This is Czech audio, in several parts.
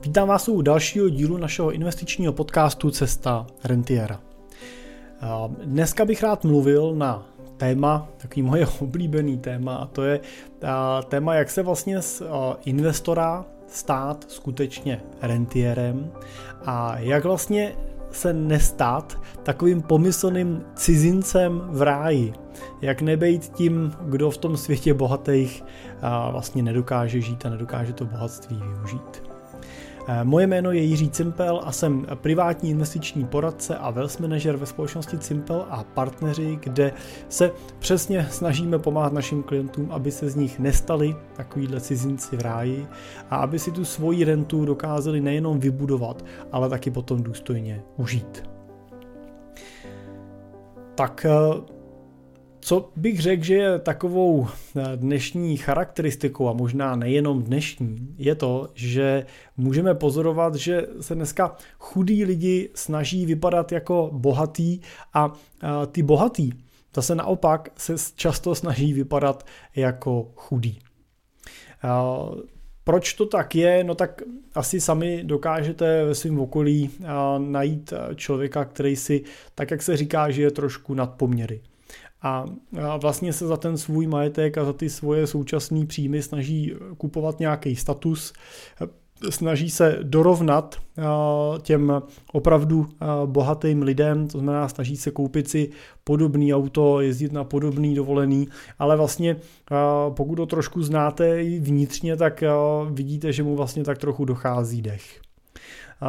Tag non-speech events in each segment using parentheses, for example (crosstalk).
Vítám vás u dalšího dílu našeho investičního podcastu Cesta rentiera. Dneska bych rád mluvil na téma, takový moje (laughs) oblíbený téma, a to je téma, jak se vlastně z investora stát skutečně rentierem a jak vlastně se nestát takovým pomyslným cizincem v ráji. Jak nebejt tím, kdo v tom světě bohatých vlastně nedokáže žít a nedokáže to bohatství využít. Eh, moje jméno je Jiří Cimpel a jsem privátní investiční poradce a wealth manager ve společnosti Cimpel a partneři, kde se přesně snažíme pomáhat našim klientům, aby se z nich nestali takovýhle cizinci v ráji a aby si tu svoji rentu dokázali nejenom vybudovat, ale taky potom důstojně užít. Tak eh, co bych řekl, že je takovou eh, dnešní charakteristikou, a možná nejenom dnešní, je to, že můžeme pozorovat, že se dneska chudí lidi snaží vypadat jako bohatý a ty bohatý zase naopak se často snaží vypadat jako chudý. Proč to tak je? No tak asi sami dokážete ve svém okolí najít člověka, který si, tak jak se říká, že je trošku nad poměry a vlastně se za ten svůj majetek a za ty svoje současné příjmy snaží kupovat nějaký status, snaží se dorovnat těm opravdu bohatým lidem, to znamená snaží se koupit si podobný auto, jezdit na podobný dovolený, ale vlastně pokud to trošku znáte vnitřně, tak vidíte, že mu vlastně tak trochu dochází dech.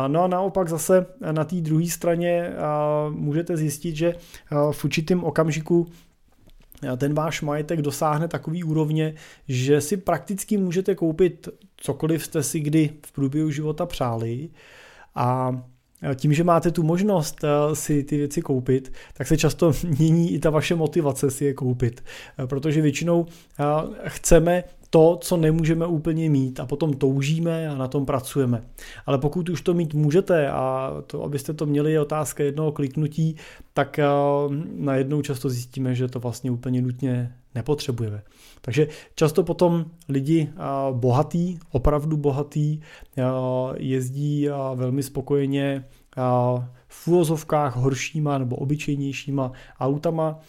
No a naopak zase na té druhé straně můžete zjistit, že v určitém okamžiku ten váš majetek dosáhne takový úrovně, že si prakticky můžete koupit cokoliv jste si kdy v průběhu života přáli a tím, že máte tu možnost si ty věci koupit, tak se často (laughs) mění i ta vaše motivace si je koupit. Protože většinou chceme to, co nemůžeme úplně mít a potom toužíme a na tom pracujeme. Ale pokud už to mít můžete a to, abyste to měli, je otázka jednoho kliknutí, tak najednou často zjistíme, že to vlastně úplně nutně nepotřebujeme. Takže často potom lidi bohatý, opravdu bohatý, jezdí velmi spokojeně v úvozovkách horšíma nebo obyčejnějšíma autama,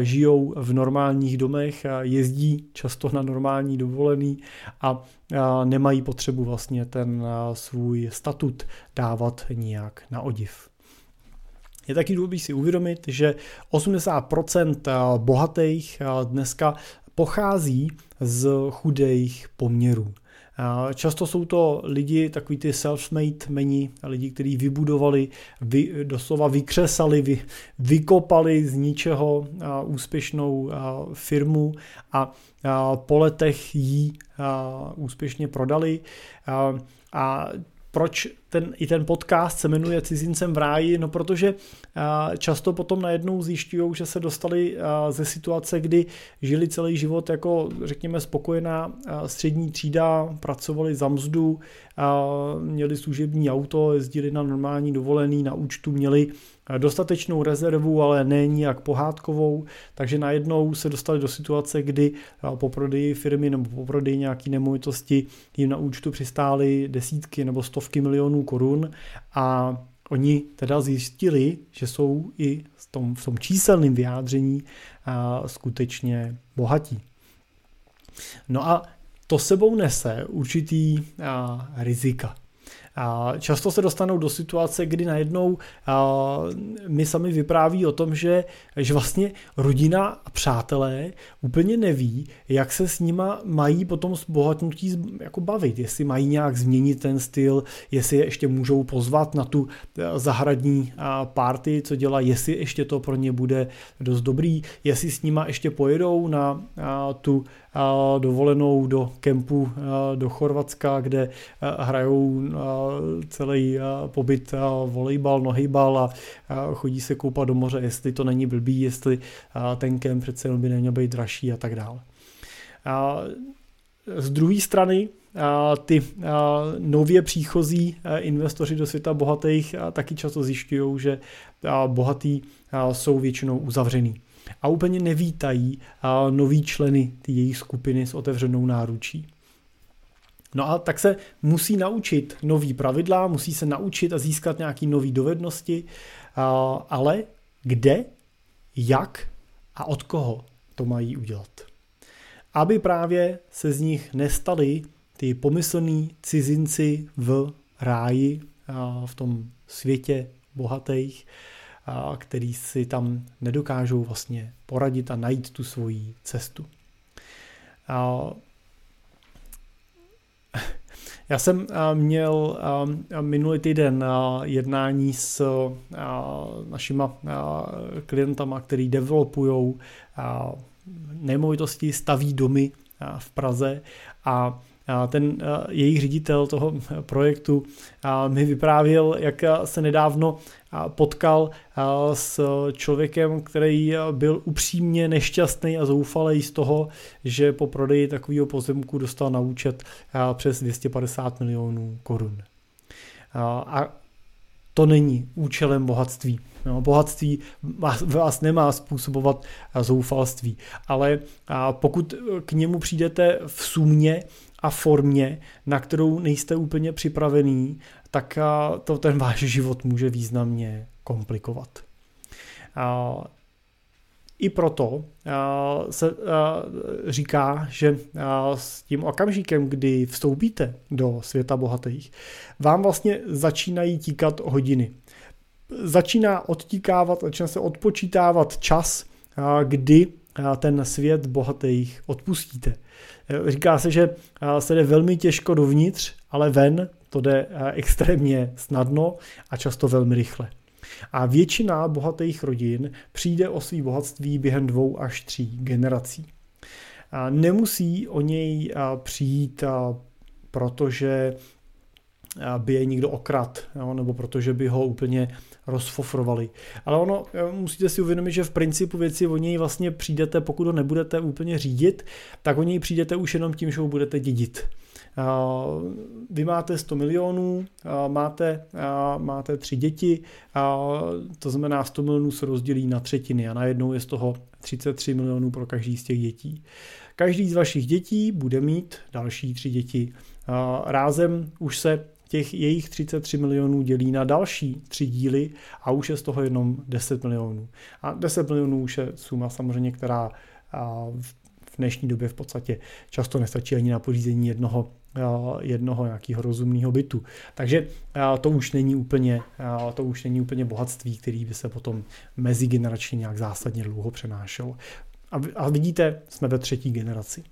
žijou v normálních domech, jezdí často na normální dovolený a nemají potřebu vlastně ten svůj statut dávat nijak na odiv. Je taky důležité si uvědomit, že 80% bohatých dneska pochází z chudých poměrů. Často jsou to lidi, takový ty self-made meni, lidi, kteří vybudovali, vy, doslova vykřesali, vy, vykopali z ničeho úspěšnou firmu a, po letech ji úspěšně prodali. A proč ten, i ten podcast se jmenuje Cizincem v ráji? No protože často potom najednou zjišťují, že se dostali ze situace, kdy žili celý život jako, řekněme, spokojená střední třída, pracovali za mzdu, měli služební auto, jezdili na normální dovolený, na účtu měli dostatečnou rezervu, ale ne nijak pohádkovou, takže najednou se dostali do situace, kdy po prodeji firmy nebo po prodeji nějaké nemovitosti jim na účtu přistály desítky nebo stovky milionů korun a oni teda zjistili, že jsou i v tom, v tom číselném vyjádření skutečně bohatí. No a to sebou nese určitý a, rizika. Často se dostanou do situace, kdy najednou mi sami vypráví o tom, že, že vlastně rodina a přátelé úplně neví, jak se s nima mají potom z bohatnutí jako bavit, jestli mají nějak změnit ten styl, jestli je ještě můžou pozvat na tu e, zahradní party, co dělá, jestli ještě to pro ně bude dost dobrý, jestli s nima ještě pojedou na tu dovolenou do kempu do Chorvatska, kde hrajou celý pobyt volejbal, nohybal a chodí se koupat do moře, jestli to není blbý, jestli ten kemp přece by neměl být dražší a tak dále. Z druhé strany ty nově příchozí investoři do světa bohatých taky často zjišťují, že bohatý jsou většinou uzavřený a úplně nevítají noví členy jejich skupiny s otevřenou náručí. No a tak se musí naučit nový pravidla, musí se naučit a získat nějaké nové dovednosti, ale kde, jak a od koho to mají udělat. Aby právě se z nich nestali ty pomyslní cizinci v ráji, v tom světě bohatých, který si tam nedokážou vlastně poradit a najít tu svoji cestu. (laughs) Já jsem měl minulý týden jednání s našima klientama, který developují nemovitosti, staví domy v Praze a ten jejich ředitel toho projektu mi vyprávěl, jak se nedávno potkal s člověkem, který byl upřímně nešťastný a zoufalý z toho, že po prodeji takového pozemku dostal na účet přes 250 milionů korun. A to není účelem bohatství. No, bohatství vás, vás nemá způsobovat zoufalství, ale pokud k němu přijdete v sumě a formě, na kterou nejste úplně připravený, tak to ten váš život může významně komplikovat. I proto se říká, že s tím okamžikem, kdy vstoupíte do světa bohatých, vám vlastně začínají tíkat hodiny. Začíná odtíkávat, začíná se odpočítávat čas, kdy ten svět bohatých odpustíte. Říká se, že se jde velmi těžko dovnitř, ale ven to jde extrémně snadno a často velmi rychle. A většina bohatých rodin přijde o svý bohatství během dvou až tří generací. Nemusí o něj přijít, protože by je někdo okrad, jo, nebo protože by ho úplně rozfofrovali. Ale ono, musíte si uvědomit, že v principu věci o něj vlastně přijdete, pokud ho nebudete úplně řídit, tak o něj přijdete už jenom tím, že ho budete dědit. Vy máte 100 milionů, máte, máte tři děti, to znamená 100 milionů se rozdělí na třetiny a najednou je z toho 33 milionů pro každý z těch dětí. Každý z vašich dětí bude mít další tři děti. Rázem už se těch jejich 33 milionů dělí na další tři díly a už je z toho jenom 10 milionů. A 10 milionů už je suma samozřejmě, která v dnešní době v podstatě často nestačí ani na pořízení jednoho jednoho nějakého rozumného bytu. Takže to už není úplně, to už není úplně bohatství, který by se potom mezigeneračně nějak zásadně dlouho přenášelo. A vidíte, jsme ve třetí generaci.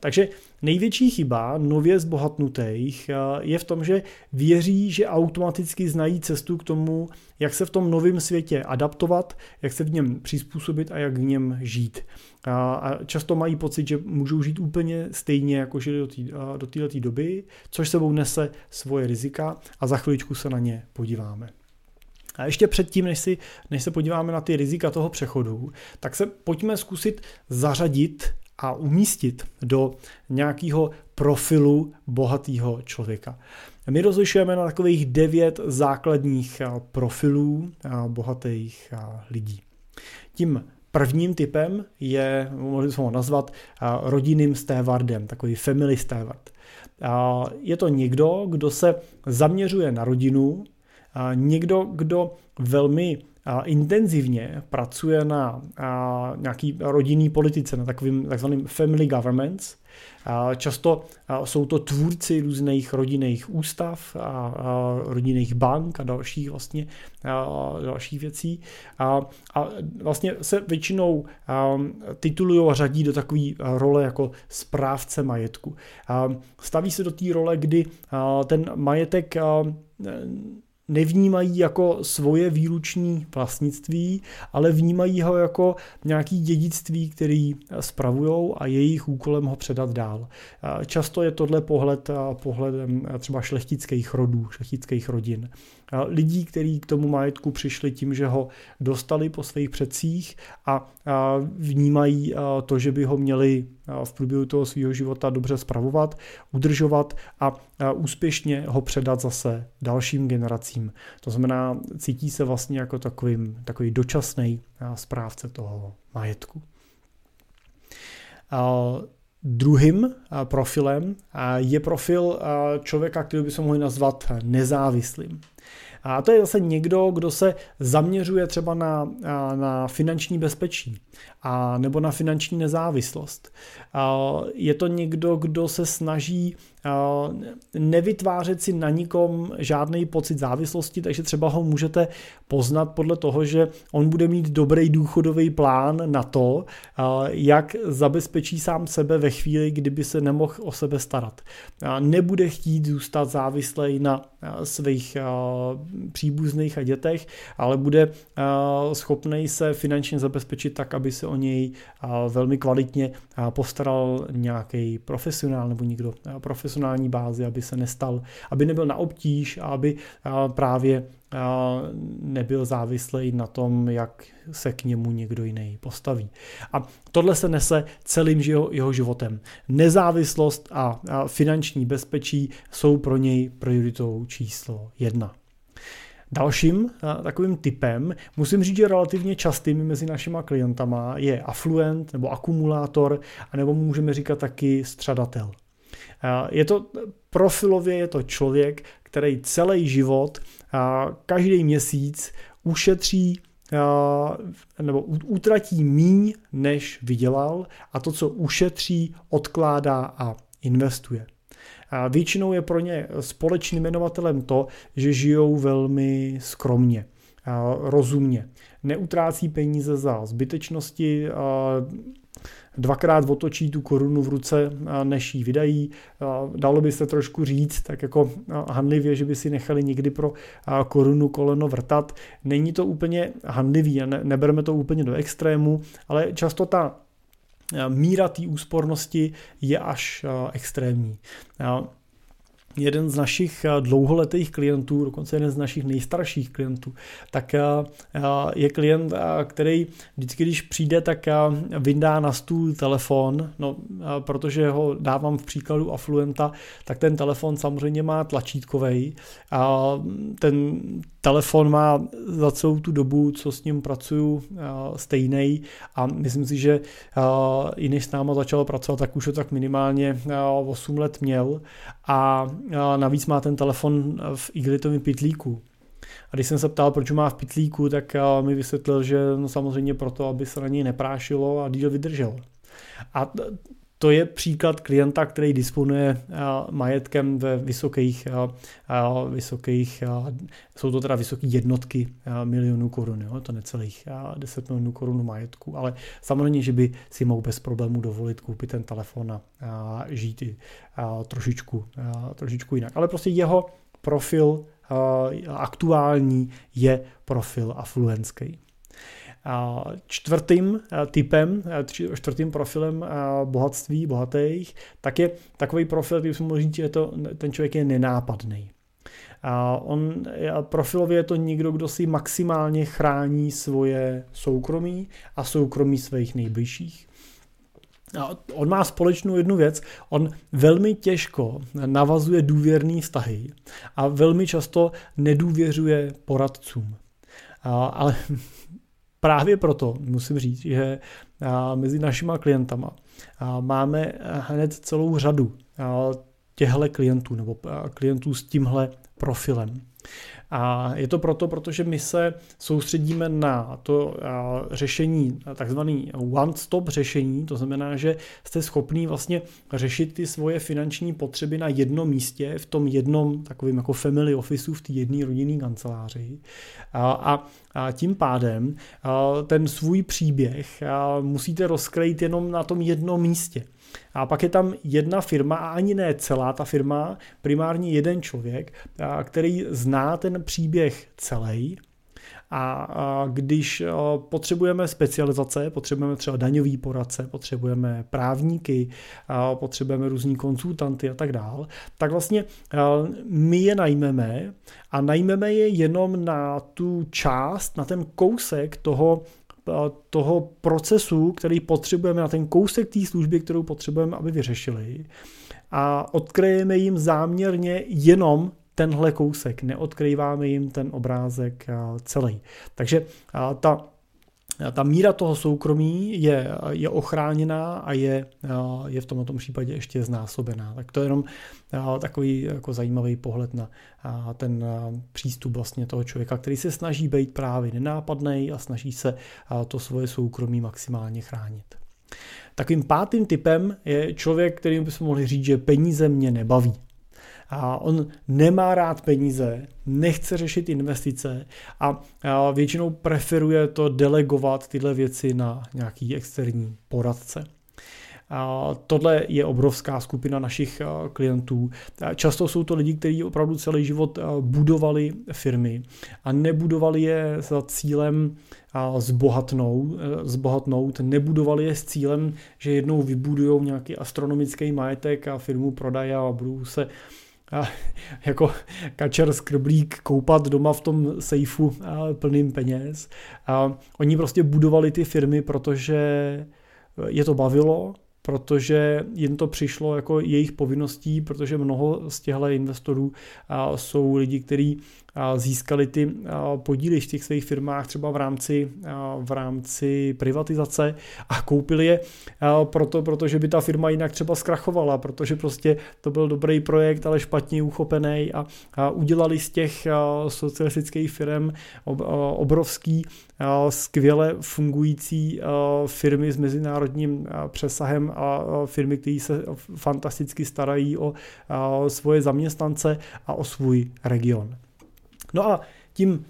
Takže největší chyba nově zbohatnutých je v tom, že věří, že automaticky znají cestu k tomu, jak se v tom novém světě adaptovat, jak se v něm přizpůsobit a jak v něm žít. A často mají pocit, že můžou žít úplně stejně, jako žili do této doby, což sebou nese svoje rizika a za chviličku se na ně podíváme. A ještě předtím, než, si, než se podíváme na ty rizika toho přechodu, tak se pojďme zkusit zařadit a umístit do nějakého profilu bohatého člověka. My rozlišujeme na takových devět základních eh, profilů eh, bohatých eh, lidí. Tím prvním typem je, mohli bychom ho nazvat, rodinným stevardem, takový family steward. Je to někdo, kdo se zaměřuje na rodinu, někdo, kdo velmi intenzivně pracuje na nějaký rodinný politice, na takovým takzvaným family governments. Často jsou to tvůrci různých rodinných ústav a rodinných bank a dalších vlastně dalších věcí. A, a vlastně se většinou titulují a řadí do takové role jako správce majetku. Staví se do té role, kdy ten majetek nevnímají jako svoje výluční vlastnictví, ale vnímají ho jako nějaký dědictví, který spravují a jejich úkolem ho předat dál. Často je tohle pohled pohledem třeba šlechtických rodů, šlechtických rodin lidí, kteří k tomu majetku přišli tím, že ho dostali po svých předcích a vnímají to, že by ho měli v průběhu toho svého života dobře spravovat, udržovat a úspěšně ho předat zase dalším generacím. To znamená, cítí se vlastně jako takovým, takový dočasný správce toho majetku. Druhým profilem je profil člověka, který by se mohli nazvat nezávislým. A to je zase někdo, kdo se zaměřuje třeba na, na finanční bezpečí a nebo na finanční nezávislost. A je to někdo, kdo se snaží nevytvářet si na nikom žádný pocit závislosti, takže třeba ho můžete poznat podle toho, že on bude mít dobrý důchodový plán na to, jak zabezpečí sám sebe ve chvíli, kdyby se nemohl o sebe starat. Nebude chtít zůstat závislý na svých příbuzných a dětech, ale bude schopný se finančně zabezpečit tak, aby se o něj velmi kvalitně postaral nějaký profesionál nebo někdo profesionální bázi, aby se nestal, aby nebyl na obtíž a aby právě nebyl závislý na tom, jak se k němu někdo jiný postaví. A tohle se nese celým jeho, jeho životem. Nezávislost a finanční bezpečí jsou pro něj prioritou číslo jedna. Dalším takovým typem, musím říct, že relativně častým mezi našima klientama je afluent nebo akumulátor, anebo můžeme říkat taky střadatel. Je to profilově je to člověk, který celý život, každý měsíc ušetří nebo utratí míň, než vydělal a to, co ušetří, odkládá a investuje. A většinou je pro ně společným jmenovatelem to, že žijou velmi skromně, rozumně. Neutrácí peníze za zbytečnosti, dvakrát otočí tu korunu v ruce, než ji vydají. Dalo by se trošku říct, tak jako handlivě, že by si nechali někdy pro korunu koleno vrtat. Není to úplně handlivý, ne, nebereme to úplně do extrému, ale často ta míra té úspornosti je až extrémní jeden z našich eh, dlouholetých klientů, dokonce jeden z našich nejstarších klientů, tak eh, eh, je klient, který vždycky, když přijde, tak vyndá na stůl telefon, no, protože ho dávám v příkladu Affluenta, tak ten telefon samozřejmě má tlačítkovej a ten telefon má za celou tu dobu, co s ním pracuju, stejný a myslím si, že i než s náma začal pracovat, tak už ho tak minimálně 8 let měl. A navíc má ten telefon v igelitovém pitlíku. A když jsem se ptal, proč má v pitlíku, tak mi vysvětlil, že no samozřejmě proto, aby se na něj neprášilo a díl vydržel. A to je příklad klienta, který disponuje majetkem ve vysokých, vysokých jsou to teda vysoké jednotky milionů korun, jo? to necelých 10 milionů korun majetku, ale samozřejmě, že by si mohl bez problémů dovolit koupit ten telefon a žít i trošičku, trošičku jinak. Ale prostě jeho profil aktuální je profil afluentský. Čtvrtým eh, typem, eh, čtvrtým profilem eh, bohatství, bohatých, tak je takový profil, který si říct, že to, ten člověk je nenápadný. A on, profilově je to někdo, kdo si maximálně chrání svoje soukromí a soukromí svých nejbližších. A on má společnou jednu věc, on velmi těžko navazuje důvěrný vztahy a velmi často nedůvěřuje poradcům. A, ale právě proto musím říct, že mezi našima klientama máme hned celou řadu těchto klientů nebo klientů s tímhle profilem. A je to proto, protože my se soustředíme na to řešení, takzvaný one-stop řešení, to znamená, že jste schopný vlastně řešit ty svoje finanční potřeby na jednom místě, v tom jednom takovým jako family officeu, v té jedné rodinné kanceláři. A, a, a tím pádem ten svůj příběh musíte rozkrejit jenom na tom jednom místě. A pak je tam jedna firma, a ani ne celá ta firma, primárně jeden člověk, který zná ten příběh celý, a když potřebujeme specializace, potřebujeme třeba daňový poradce, potřebujeme právníky, potřebujeme různí konsultanty a tak dál, tak vlastně my je najmeme a najmeme je jenom na tu část, na ten kousek toho toho procesu, který potřebujeme, na ten kousek té služby, kterou potřebujeme, aby vyřešili. A odkryjeme jim záměrně jenom tenhle kousek, neodkrýváme jim ten obrázek celý. Takže ta ta míra toho soukromí je, je ochráněná a je, je v tomto případě ještě znásobená. Tak to je jenom takový jako zajímavý pohled na ten přístup vlastně toho člověka, který se snaží být právě nenápadný a snaží se to svoje soukromí maximálně chránit. Takovým pátým typem je člověk, který bychom mohli říct, že peníze mě nebaví. A on nemá rád peníze, nechce řešit investice a většinou preferuje to delegovat tyhle věci na nějaký externí poradce. A tohle je obrovská skupina našich klientů. Často jsou to lidi, kteří opravdu celý život budovali firmy a nebudovali je za cílem zbohatnout, zbohatnout, nebudovali je s cílem, že jednou vybudují nějaký astronomický majetek a firmu prodají a budou se a jako kačer skrblík koupat doma v tom sejfu plným peněz. A oni prostě budovali ty firmy, protože je to bavilo, protože jim to přišlo jako jejich povinností, protože mnoho z těchto investorů jsou lidi, kteří získali ty podíly v těch svých firmách třeba v rámci, v rámci privatizace a koupili je proto, protože by ta firma jinak třeba zkrachovala, protože prostě to byl dobrý projekt, ale špatně uchopený a, udělali z těch socialistických firm obrovský skvěle fungující firmy s mezinárodním přesahem a firmy, které se fantasticky starají o svoje zaměstnance a o svůj region. No a tím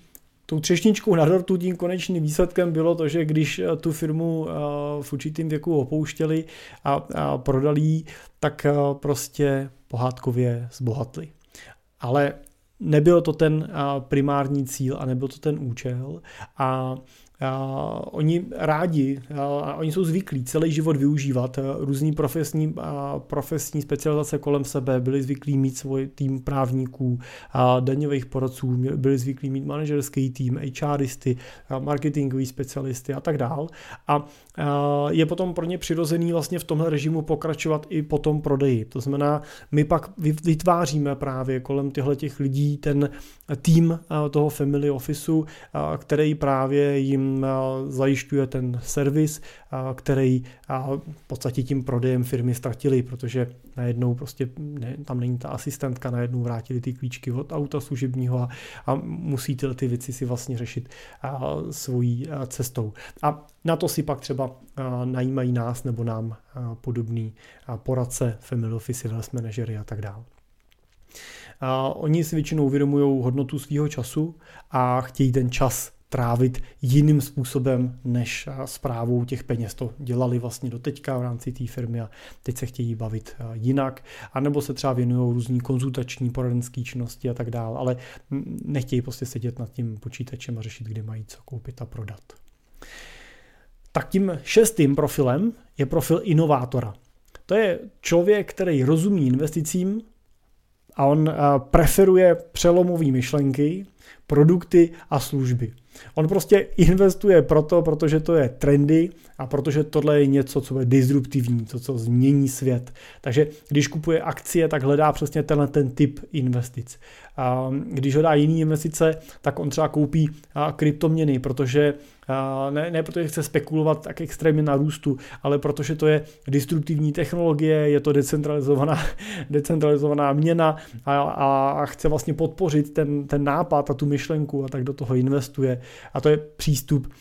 tou třešničkou na dortu tím konečným výsledkem bylo to, že když eh, tu firmu eh, v určitém věku opouštěli a, a prodali ji, tak eh, prostě pohádkově zbohatli. Ale nebyl to ten primární cíl a nebyl to ten účel a oni rádi, oni jsou zvyklí celý život využívat různý profesní, profesní specializace kolem sebe, byli zvyklí mít svůj tým právníků, daňových poradců, byli zvyklí mít manažerský tým, HRisty, marketingový specialisty a tak dál. A je potom pro ně přirozený vlastně v tomhle režimu pokračovat i po tom prodeji. To znamená, my pak vytváříme právě kolem těchto těch lidí ten tým toho family officeu, který právě jim zajišťuje ten servis, který v podstatě tím prodejem firmy ztratili, protože najednou prostě ne, tam není ta asistentka, najednou vrátili ty klíčky od auta služebního a, a musí tyhle ty věci si vlastně řešit svojí cestou. A na to si pak třeba najímají nás nebo nám podobný a, poradce, family office, wealth managery a tak dále. Oni si většinou uvědomují hodnotu svého času a chtějí ten čas trávit jiným způsobem než zprávou těch peněz. To dělali vlastně do teďka v rámci té firmy a teď se chtějí bavit jinak. A nebo se třeba věnují různý konzultační poradenské činnosti a tak dále, ale nechtějí prostě sedět nad tím počítačem a řešit, kde mají co koupit a prodat. Tak tím šestým profilem je profil inovátora. To je člověk, který rozumí investicím a on preferuje přelomové myšlenky, produkty a služby. On prostě investuje proto, protože to je trendy a protože tohle je něco, co je disruptivní, to, co změní svět. Takže když kupuje akcie, tak hledá přesně tenhle ten typ investic. Když hledá jiný investice, tak on třeba koupí kryptoměny, protože ne, ne protože chce spekulovat tak extrémně na růstu, ale protože to je destruktivní technologie, je to decentralizovaná, (laughs) decentralizovaná měna a, a chce vlastně podpořit ten, ten nápad a tu myšlenku a tak do toho investuje. A to je přístup,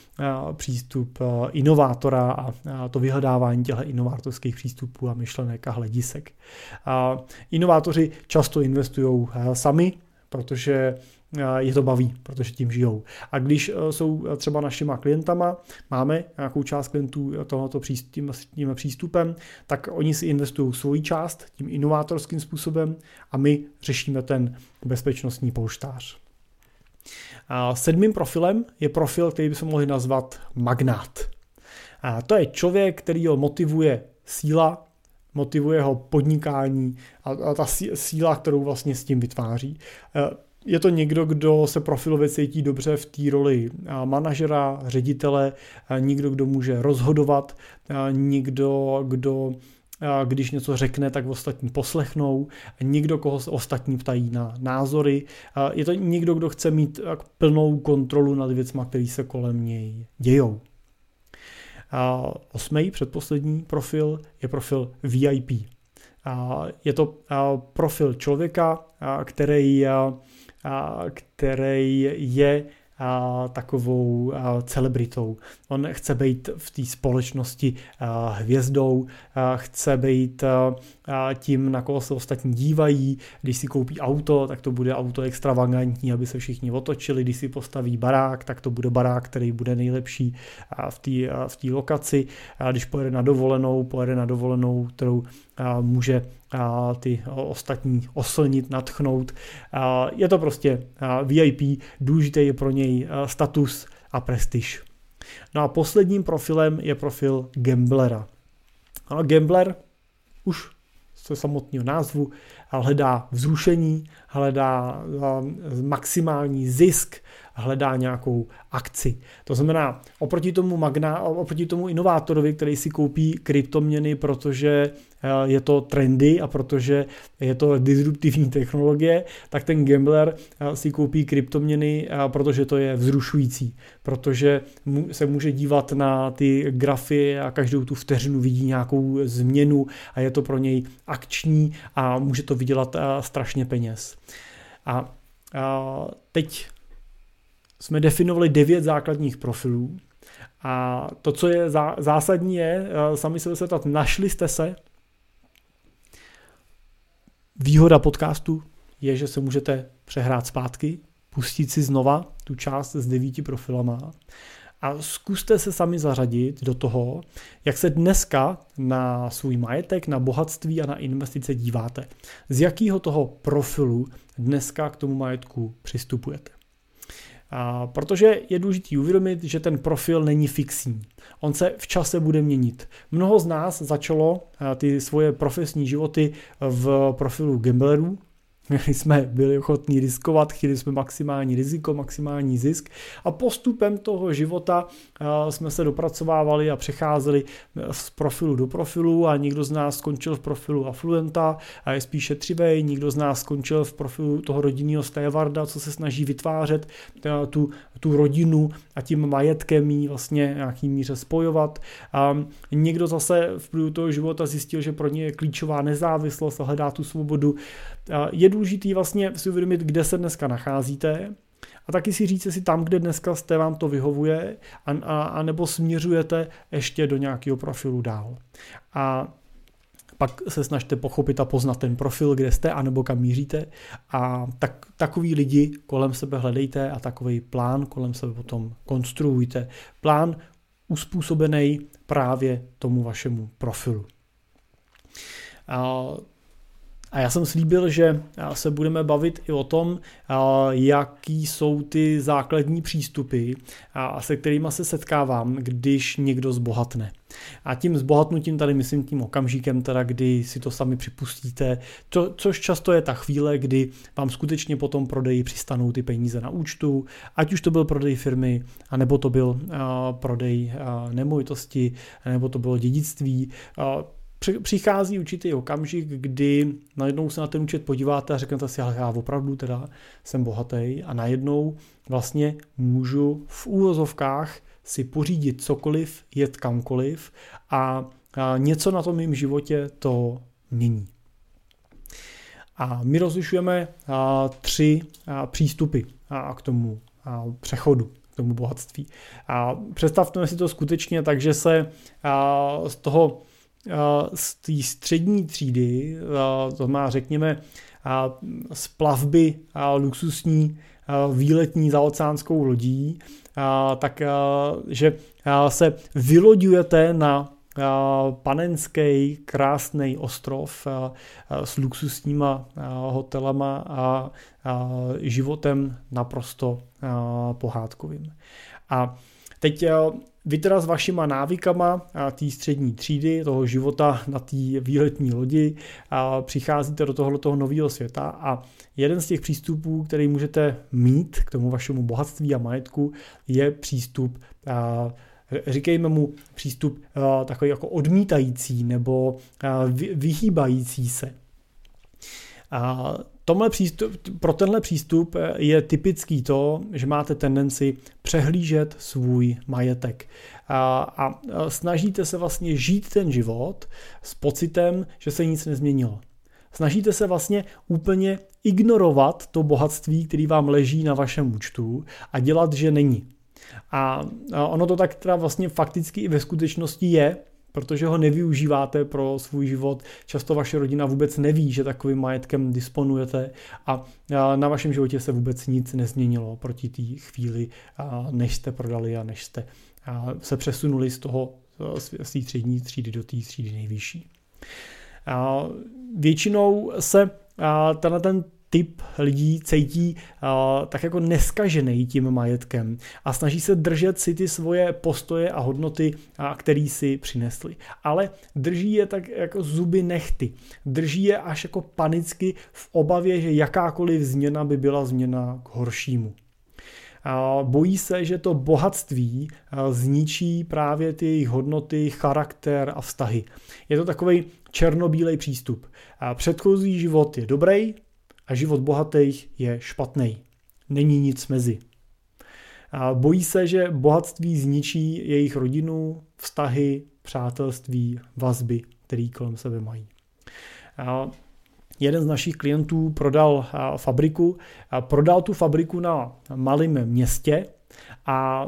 přístup inovátora a to vyhledávání těchto inovátorských přístupů a myšlenek a hledisek. Inovátoři často investují sami, protože je to baví, protože tím žijou. A když jsou třeba našima klientama, máme nějakou část klientů tohoto tím přístupem, tak oni si investují svoji část tím inovátorským způsobem a my řešíme ten bezpečnostní polštář. A sedmým profilem je profil, který bychom mohli nazvat magnát. A to je člověk, který ho motivuje síla, motivuje ho podnikání a, a ta síla, kterou vlastně s tím vytváří. E, je to někdo, kdo se profilově cítí dobře v té roli manažera, ředitele, někdo, kdo může rozhodovat, někdo, kdo když něco řekne, tak ostatní poslechnou, někdo, koho se ostatní ptají na názory. Je to někdo, kdo chce mít plnou kontrolu nad věcmi, které se kolem něj dějou. Osmý, předposlední profil je profil VIP. Je to profil člověka, který, který je a, takovou a, celebritou. On chce být v té společnosti a, hvězdou, a, chce být a, a, tím, na koho se ostatní dívají. Když si koupí auto, tak to bude auto extravagantní, aby se všichni otočili. Když si postaví barák, tak to bude barák, který bude nejlepší v té v lokaci. A když pojede na dovolenou, pojede na dovolenou, kterou a, může a, ty ostatní oslnit, natchnout. Je to prostě VIP, důležitý je pro něj status a prestiž. No a posledním profilem je profil gamblera. A gambler už se samotného názvu hledá vzrušení, hledá maximální zisk, hledá nějakou akci. To znamená, oproti tomu, magna, oproti tomu inovátorovi, který si koupí kryptoměny, protože je to trendy a protože je to disruptivní technologie, tak ten gambler eh, si koupí kryptoměny, eh, protože to je vzrušující, protože se může dívat na ty grafy a každou tu vteřinu vidí nějakou změnu a je to pro něj akční a může to vydělat strašně peněz. A teď jsme definovali devět základních profilů a to, co je zásadní, je eh, sami se zeptat, našli jste se? Výhoda podcastu je, že se můžete přehrát zpátky, pustit si znova tu část s devíti profilama a zkuste se sami zařadit do toho, jak se dneska na svůj majetek, na bohatství a na investice díváte. Z jakého toho profilu dneska k tomu majetku přistupujete. Protože je důležité uvědomit, že ten profil není fixní. On se v čase bude měnit. Mnoho z nás začalo ty svoje profesní životy v profilu gamblerů, jsme byli ochotní riskovat, chtěli jsme maximální riziko, maximální zisk a postupem toho života jsme se dopracovávali a přecházeli z profilu do profilu a někdo z nás skončil v profilu afluenta a je spíše třivej, někdo z nás skončil v profilu toho rodinného stévarda, co se snaží vytvářet tu, tu rodinu a tím majetkem jí vlastně nějaký míře spojovat. A někdo zase v průběhu toho života zjistil, že pro ně je klíčová nezávislost a hledá tu svobodu. Je důležité vlastně si uvědomit, kde se dneska nacházíte, a taky si říct, jestli tam, kde dneska jste, vám to vyhovuje, a, a, a nebo směřujete ještě do nějakého profilu dál. A pak se snažte pochopit a poznat ten profil, kde jste, anebo kam míříte a tak, takový lidi kolem sebe hledejte a takový plán kolem sebe potom konstruujte. Plán uspůsobený právě tomu vašemu profilu. A a já jsem slíbil, že se budeme bavit i o tom, jaký jsou ty základní přístupy, se kterými se setkávám, když někdo zbohatne. A tím zbohatnutím tady myslím tím okamžikem, teda, kdy si to sami připustíte, to, což často je ta chvíle, kdy vám skutečně po tom prodeji přistanou ty peníze na účtu, ať už to byl prodej firmy, anebo to byl uh, prodej uh, nemovitosti, nebo to bylo dědictví. Uh, přichází určitý okamžik, kdy najednou se na ten účet podíváte a řeknete si, ale já opravdu teda jsem bohatý a najednou vlastně můžu v úvozovkách si pořídit cokoliv, jet kamkoliv a, něco na tom mém životě to mění. A my rozlišujeme tři přístupy k tomu přechodu k tomu bohatství. A představme si to skutečně tak, že se z toho z té střední třídy, to má řekněme z plavby luxusní výletní za oceánskou lodí, tak že se vyloďujete na panenský krásný ostrov s luxusníma hotelama a životem naprosto pohádkovým. A teď vy teda s vašima návykama té střední třídy, toho života na té výletní lodi a přicházíte do tohoto nového světa a jeden z těch přístupů, který můžete mít k tomu vašemu bohatství a majetku, je přístup říkejme mu přístup takový jako odmítající nebo vyhýbající se. Tomhle přístup, pro tenhle přístup je typický to, že máte tendenci přehlížet svůj majetek a, a snažíte se vlastně žít ten život s pocitem, že se nic nezměnilo. Snažíte se vlastně úplně ignorovat to bohatství, který vám leží na vašem účtu a dělat, že není. A ono to tak teda vlastně fakticky i ve skutečnosti je, protože ho nevyužíváte pro svůj život. Často vaše rodina vůbec neví, že takovým majetkem disponujete a na vašem životě se vůbec nic nezměnilo proti té chvíli, než jste prodali a než jste se přesunuli z toho z té střední třídy do té třídy nejvyšší. Většinou se tenhle ten typ lidí cítí uh, tak jako neskažený tím majetkem a snaží se držet si ty svoje postoje a hodnoty, uh, které si přinesli. Ale drží je tak jako zuby nechty. Drží je až jako panicky v obavě, že jakákoliv změna by byla změna k horšímu. Bojí se, že to bohatství zničí právě ty jejich hodnoty, charakter a vztahy. Je to takový černobílej přístup. Předchozí život je dobrý, a život bohatých je špatný. Není nic mezi. A bojí se, že bohatství zničí jejich rodinu, vztahy, přátelství, vazby, které kolem sebe mají. A jeden z našich klientů prodal fabriku. A prodal tu fabriku na malém městě, a,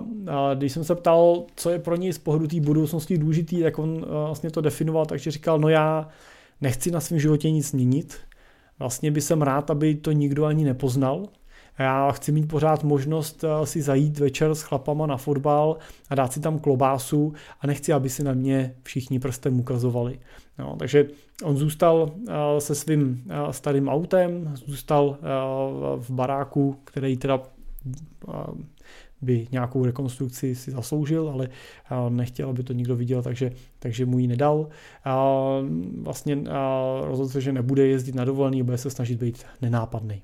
když jsem se ptal, co je pro něj z pohledu té budoucnosti důležitý, tak on vlastně to definoval, takže říkal, no já nechci na svém životě nic měnit, Vlastně by jsem rád, aby to nikdo ani nepoznal. Já chci mít pořád možnost eh, si zajít večer s chlapama na fotbal a dát si tam klobásu a nechci, aby si na mě všichni prstem ukazovali. No, takže on zůstal eh, se svým eh, starým autem, zůstal v baráku, který teda by nějakou rekonstrukci si zasloužil, ale nechtěl, aby to nikdo viděl, takže, takže mu ji nedal. A vlastně rozhodl se, že nebude jezdit na dovolený, bude se snažit být nenápadný.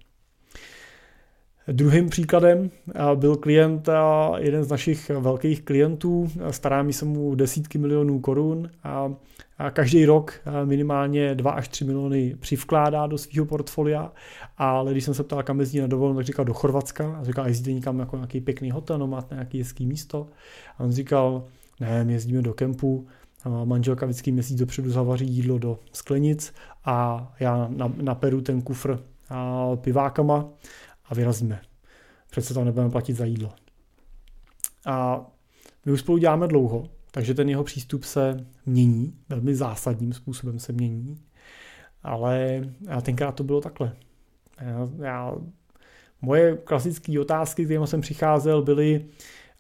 Druhým příkladem byl klient, jeden z našich velkých klientů, stará se mu desítky milionů korun a každý rok minimálně 2 až 3 miliony přivkládá do svého portfolia, ale když jsem se ptal, kam jezdí na dovolenou, tak říkal do Chorvatska. A říkal, jezdíte někam jako nějaký pěkný hotel, no máte nějaký hezký místo. A on říkal, ne, my jezdíme do kempu, manželka vždycky měsíc dopředu zavaří jídlo do sklenic a já naperu ten kufr pivákama a vyrazíme. Přece tam nebudeme platit za jídlo. A my už spolu děláme dlouho, takže ten jeho přístup se mění, velmi zásadním způsobem se mění. Ale tenkrát to bylo takhle. Já, já, moje klasické otázky, kterými jsem přicházel, byly,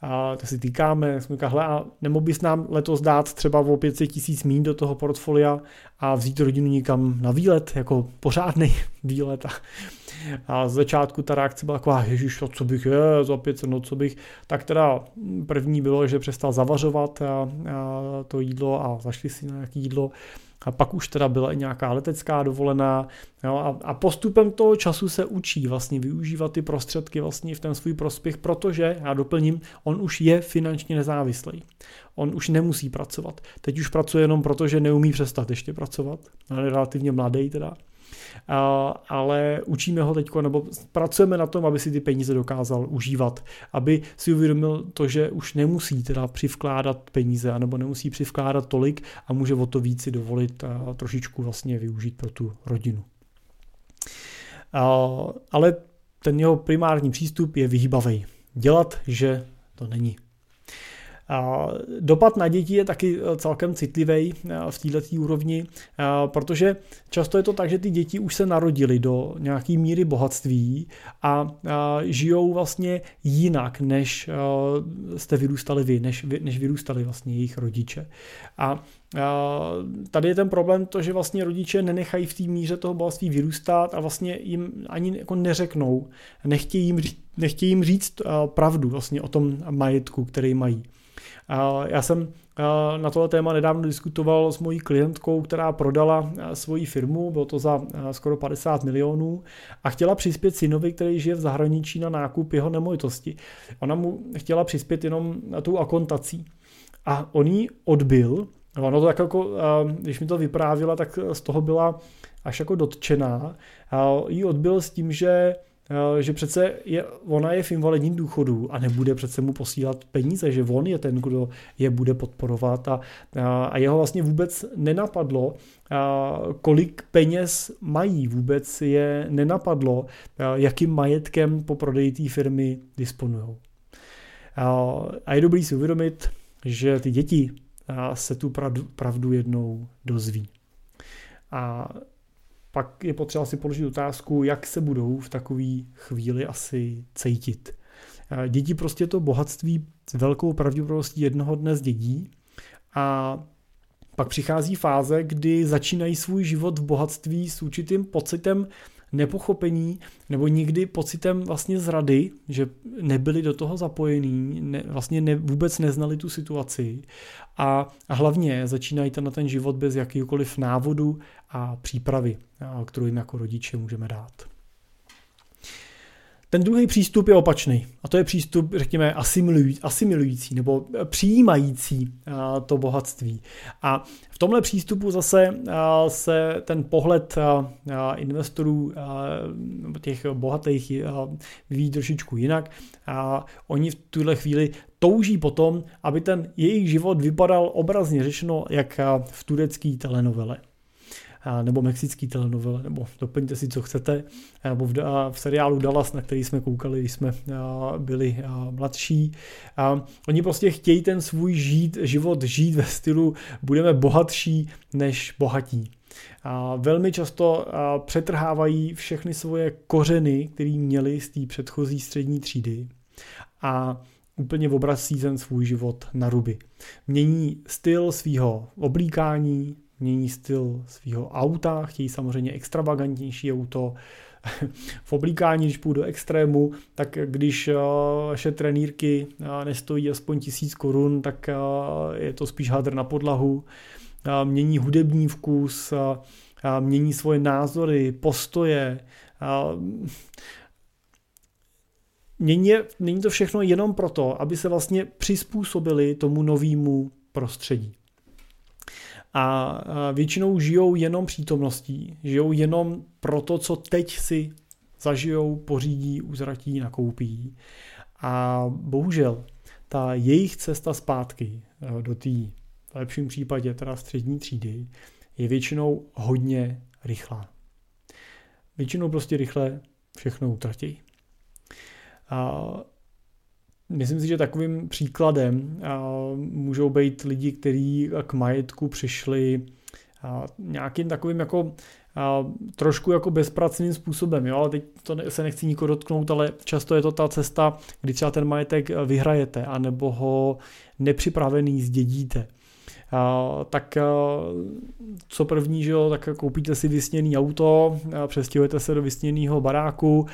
a to si týkáme, jsme říkali, a nemohl bys nám letos dát třeba o 500 tisíc mín do toho portfolia a vzít rodinu někam na výlet, jako pořádný (laughs) výlet. A, a z začátku ta reakce byla taková, ježiš, co bych je, za 500, no co bych. Tak teda první bylo, že přestal zavařovat a, a to jídlo a zašli si na nějaké jídlo a pak už teda byla i nějaká letecká dovolená jo, a, a postupem toho času se učí vlastně využívat ty prostředky vlastně v ten svůj prospěch, protože, já doplním, on už je finančně nezávislý. On už nemusí pracovat. Teď už pracuje jenom proto, že neumí přestat ještě pracovat, ale relativně mladý teda ale učíme ho teď, nebo pracujeme na tom, aby si ty peníze dokázal užívat, aby si uvědomil to, že už nemusí teda přivkládat peníze, anebo nemusí přivkládat tolik a může o to víc si dovolit a trošičku vlastně využít pro tu rodinu. Ale ten jeho primární přístup je vyhýbavý. Dělat, že to není. Dopad na děti je taky eh, celkem citlivý eh, v této úrovni, eh, protože často je to tak, že ty děti už se narodily do nějaké míry bohatství a žijou vlastně jinak, než jste vyrůstali vy, než, než vyrůstali vlastně jejich rodiče. A tady je ten problém to, že vlastně rodiče nenechají v té míře toho bohatství vyrůstat a vlastně jim ani jako neřeknou, nechtějí jim, nechtějí jim říct pravdu vlastně o tom majetku, který mají. Já jsem na tohle téma nedávno diskutoval s mojí klientkou, která prodala svoji firmu, bylo to za skoro 50 milionů a chtěla přispět synovi, který žije v zahraničí na nákup jeho nemovitosti. Ona mu chtěla přispět jenom na tou akontací. A on jí odbil, ono to tak jako, když mi to vyprávila, tak z toho byla až jako dotčená, jí odbil s tím, že že přece je, ona je v invalidním důchodu a nebude přece mu posílat peníze, že on je ten, kdo je bude podporovat a, a jeho vlastně vůbec nenapadlo, kolik peněz mají, vůbec je nenapadlo, jakým majetkem po prodeji té firmy disponují. A je dobrý si uvědomit, že ty děti se tu pravdu jednou dozví. A pak je potřeba si položit otázku, jak se budou v takové chvíli asi cítit. Děti prostě to bohatství s velkou pravděpodobností jednoho dne zdědí a pak přichází fáze, kdy začínají svůj život v bohatství s určitým pocitem nepochopení nebo nikdy pocitem vlastně zrady, že nebyli do toho zapojení, ne, vlastně ne, vůbec neznali tu situaci a, a hlavně začínají na ten život bez jakýkoliv návodu a přípravy, kterou jim jako rodiče můžeme dát. Ten druhý přístup je opačný a to je přístup, řekněme, asimilující nebo přijímající to bohatství. A v tomhle přístupu zase se ten pohled investorů, těch bohatých, vyvíjí trošičku jinak. A oni v tuhle chvíli touží potom, aby ten jejich život vypadal obrazně řečeno jak v turecké telenovele nebo mexický telenovele, nebo doplňte si, co chcete, nebo v, v seriálu Dallas, na který jsme koukali, když jsme byli mladší. Oni prostě chtějí ten svůj žít, život žít ve stylu budeme bohatší než bohatí. A velmi často přetrhávají všechny svoje kořeny, které měli z té předchozí střední třídy a úplně obrací ten svůj život na ruby. Mění styl svého oblíkání, mění styl svého auta, chtějí samozřejmě extravagantnější auto, (laughs) v oblíkání, když půjdu do extrému, tak když eh, vaše trenýrky eh, nestojí aspoň tisíc korun, tak eh, je to spíš hadr na podlahu. Mění hudební vkus, mění svoje názory, postoje. Mění, mění to všechno jenom proto, aby se vlastně přizpůsobili tomu novému prostředí a většinou žijou jenom přítomností, žijou jenom pro to, co teď si zažijou, pořídí, uzratí, nakoupí. A bohužel ta jejich cesta zpátky eh, do té v lepším případě teda střední třídy je většinou hodně rychlá. Většinou prostě rychle všechno utratí. Myslím si, že takovým příkladem můžou být lidi, kteří k majetku přišli nějakým takovým jako trošku jako bezpracným způsobem, jo, ale teď to se nechci nikoho dotknout, ale často je to ta cesta, kdy třeba ten majetek vyhrajete, anebo ho nepřipravený zdědíte tak co první, že jo, tak koupíte si vysněný auto, přestěhujete se do vysněného baráku,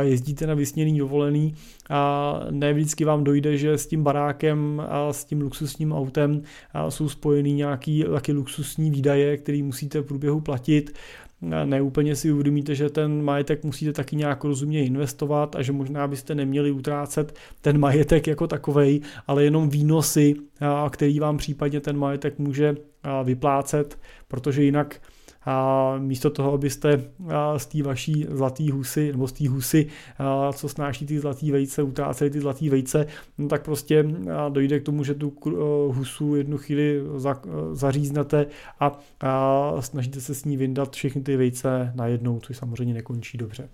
jezdíte na vysněný dovolený a ne vždycky vám dojde, že s tím barákem a s tím luxusním autem jsou spojený nějaký taky luxusní výdaje, které musíte v průběhu platit neúplně si uvědomíte, že ten majetek musíte taky nějak rozumně investovat a že možná byste neměli utrácet ten majetek jako takovej, ale jenom výnosy, který vám případně ten majetek může vyplácet, protože jinak a místo toho, abyste z té vaší zlatý husy, nebo z té husy, co snáší ty zlatý vejce, utráceli ty zlatý vejce, no tak prostě dojde k tomu, že tu husu jednu chvíli zaříznete a snažíte se s ní vyndat všechny ty vejce najednou, což samozřejmě nekončí dobře.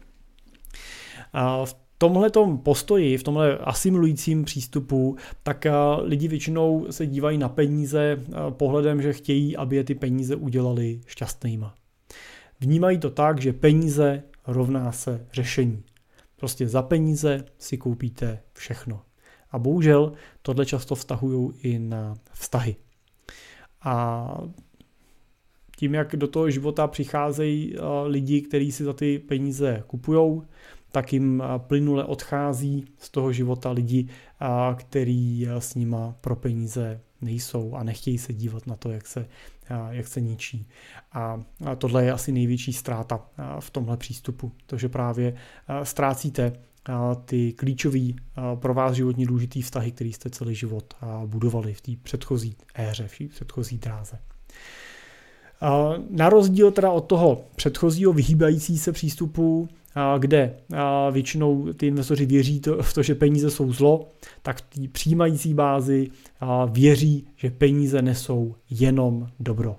V tomhle postoji, v tomhle asimulujícím přístupu, tak eh, lidi většinou se dívají na peníze eh, pohledem, že chtějí, aby je ty peníze udělali šťastnýma. Vnímají to tak, že peníze rovná se řešení. Prostě za peníze si koupíte všechno. A bohužel tohle často vztahují i na vztahy. A tím, jak do toho života přicházejí eh, lidi, kteří si za ty peníze kupují, tak jim plynule odchází z toho života lidi, který s nima pro peníze nejsou a nechtějí se dívat na to, jak se, jak se ničí. A tohle je asi největší ztráta v tomhle přístupu, protože právě ztrácíte ty klíčové pro vás životně důležitý vztahy, který jste celý život budovali v té předchozí éře, v té předchozí dráze. Na rozdíl teda od toho předchozího vyhýbající se přístupu, kde většinou ty investoři věří v to, že peníze jsou zlo, tak v té přijímající bázi věří, že peníze nesou jenom dobro.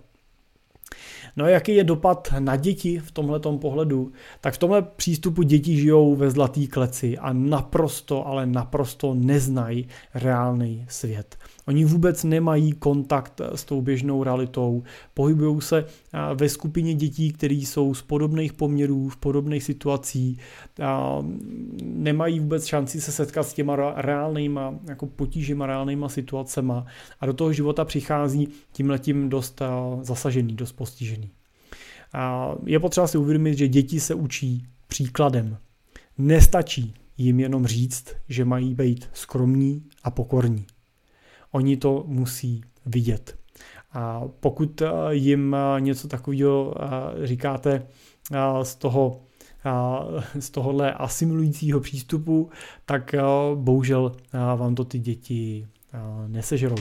No a jaký je dopad na děti v tomhletom pohledu? Tak v tomhle přístupu děti žijou ve zlatý kleci a naprosto, ale naprosto neznají reálný svět. Oni vůbec nemají kontakt s tou běžnou realitou, pohybují se ve skupině dětí, které jsou z podobných poměrů, v podobných situací, nemají vůbec šanci se setkat s těma reálnýma jako potížima, reálnýma situacema a do toho života přichází tímhletím dost zasažený, dost postižený. Je potřeba si uvědomit, že děti se učí příkladem. Nestačí jim jenom říct, že mají být skromní a pokorní. Oni to musí vidět. A pokud eh, jim eh, něco takového eh, říkáte z toho z tohohle asimilujícího přístupu, tak bohužel vám to ty děti nesežerou.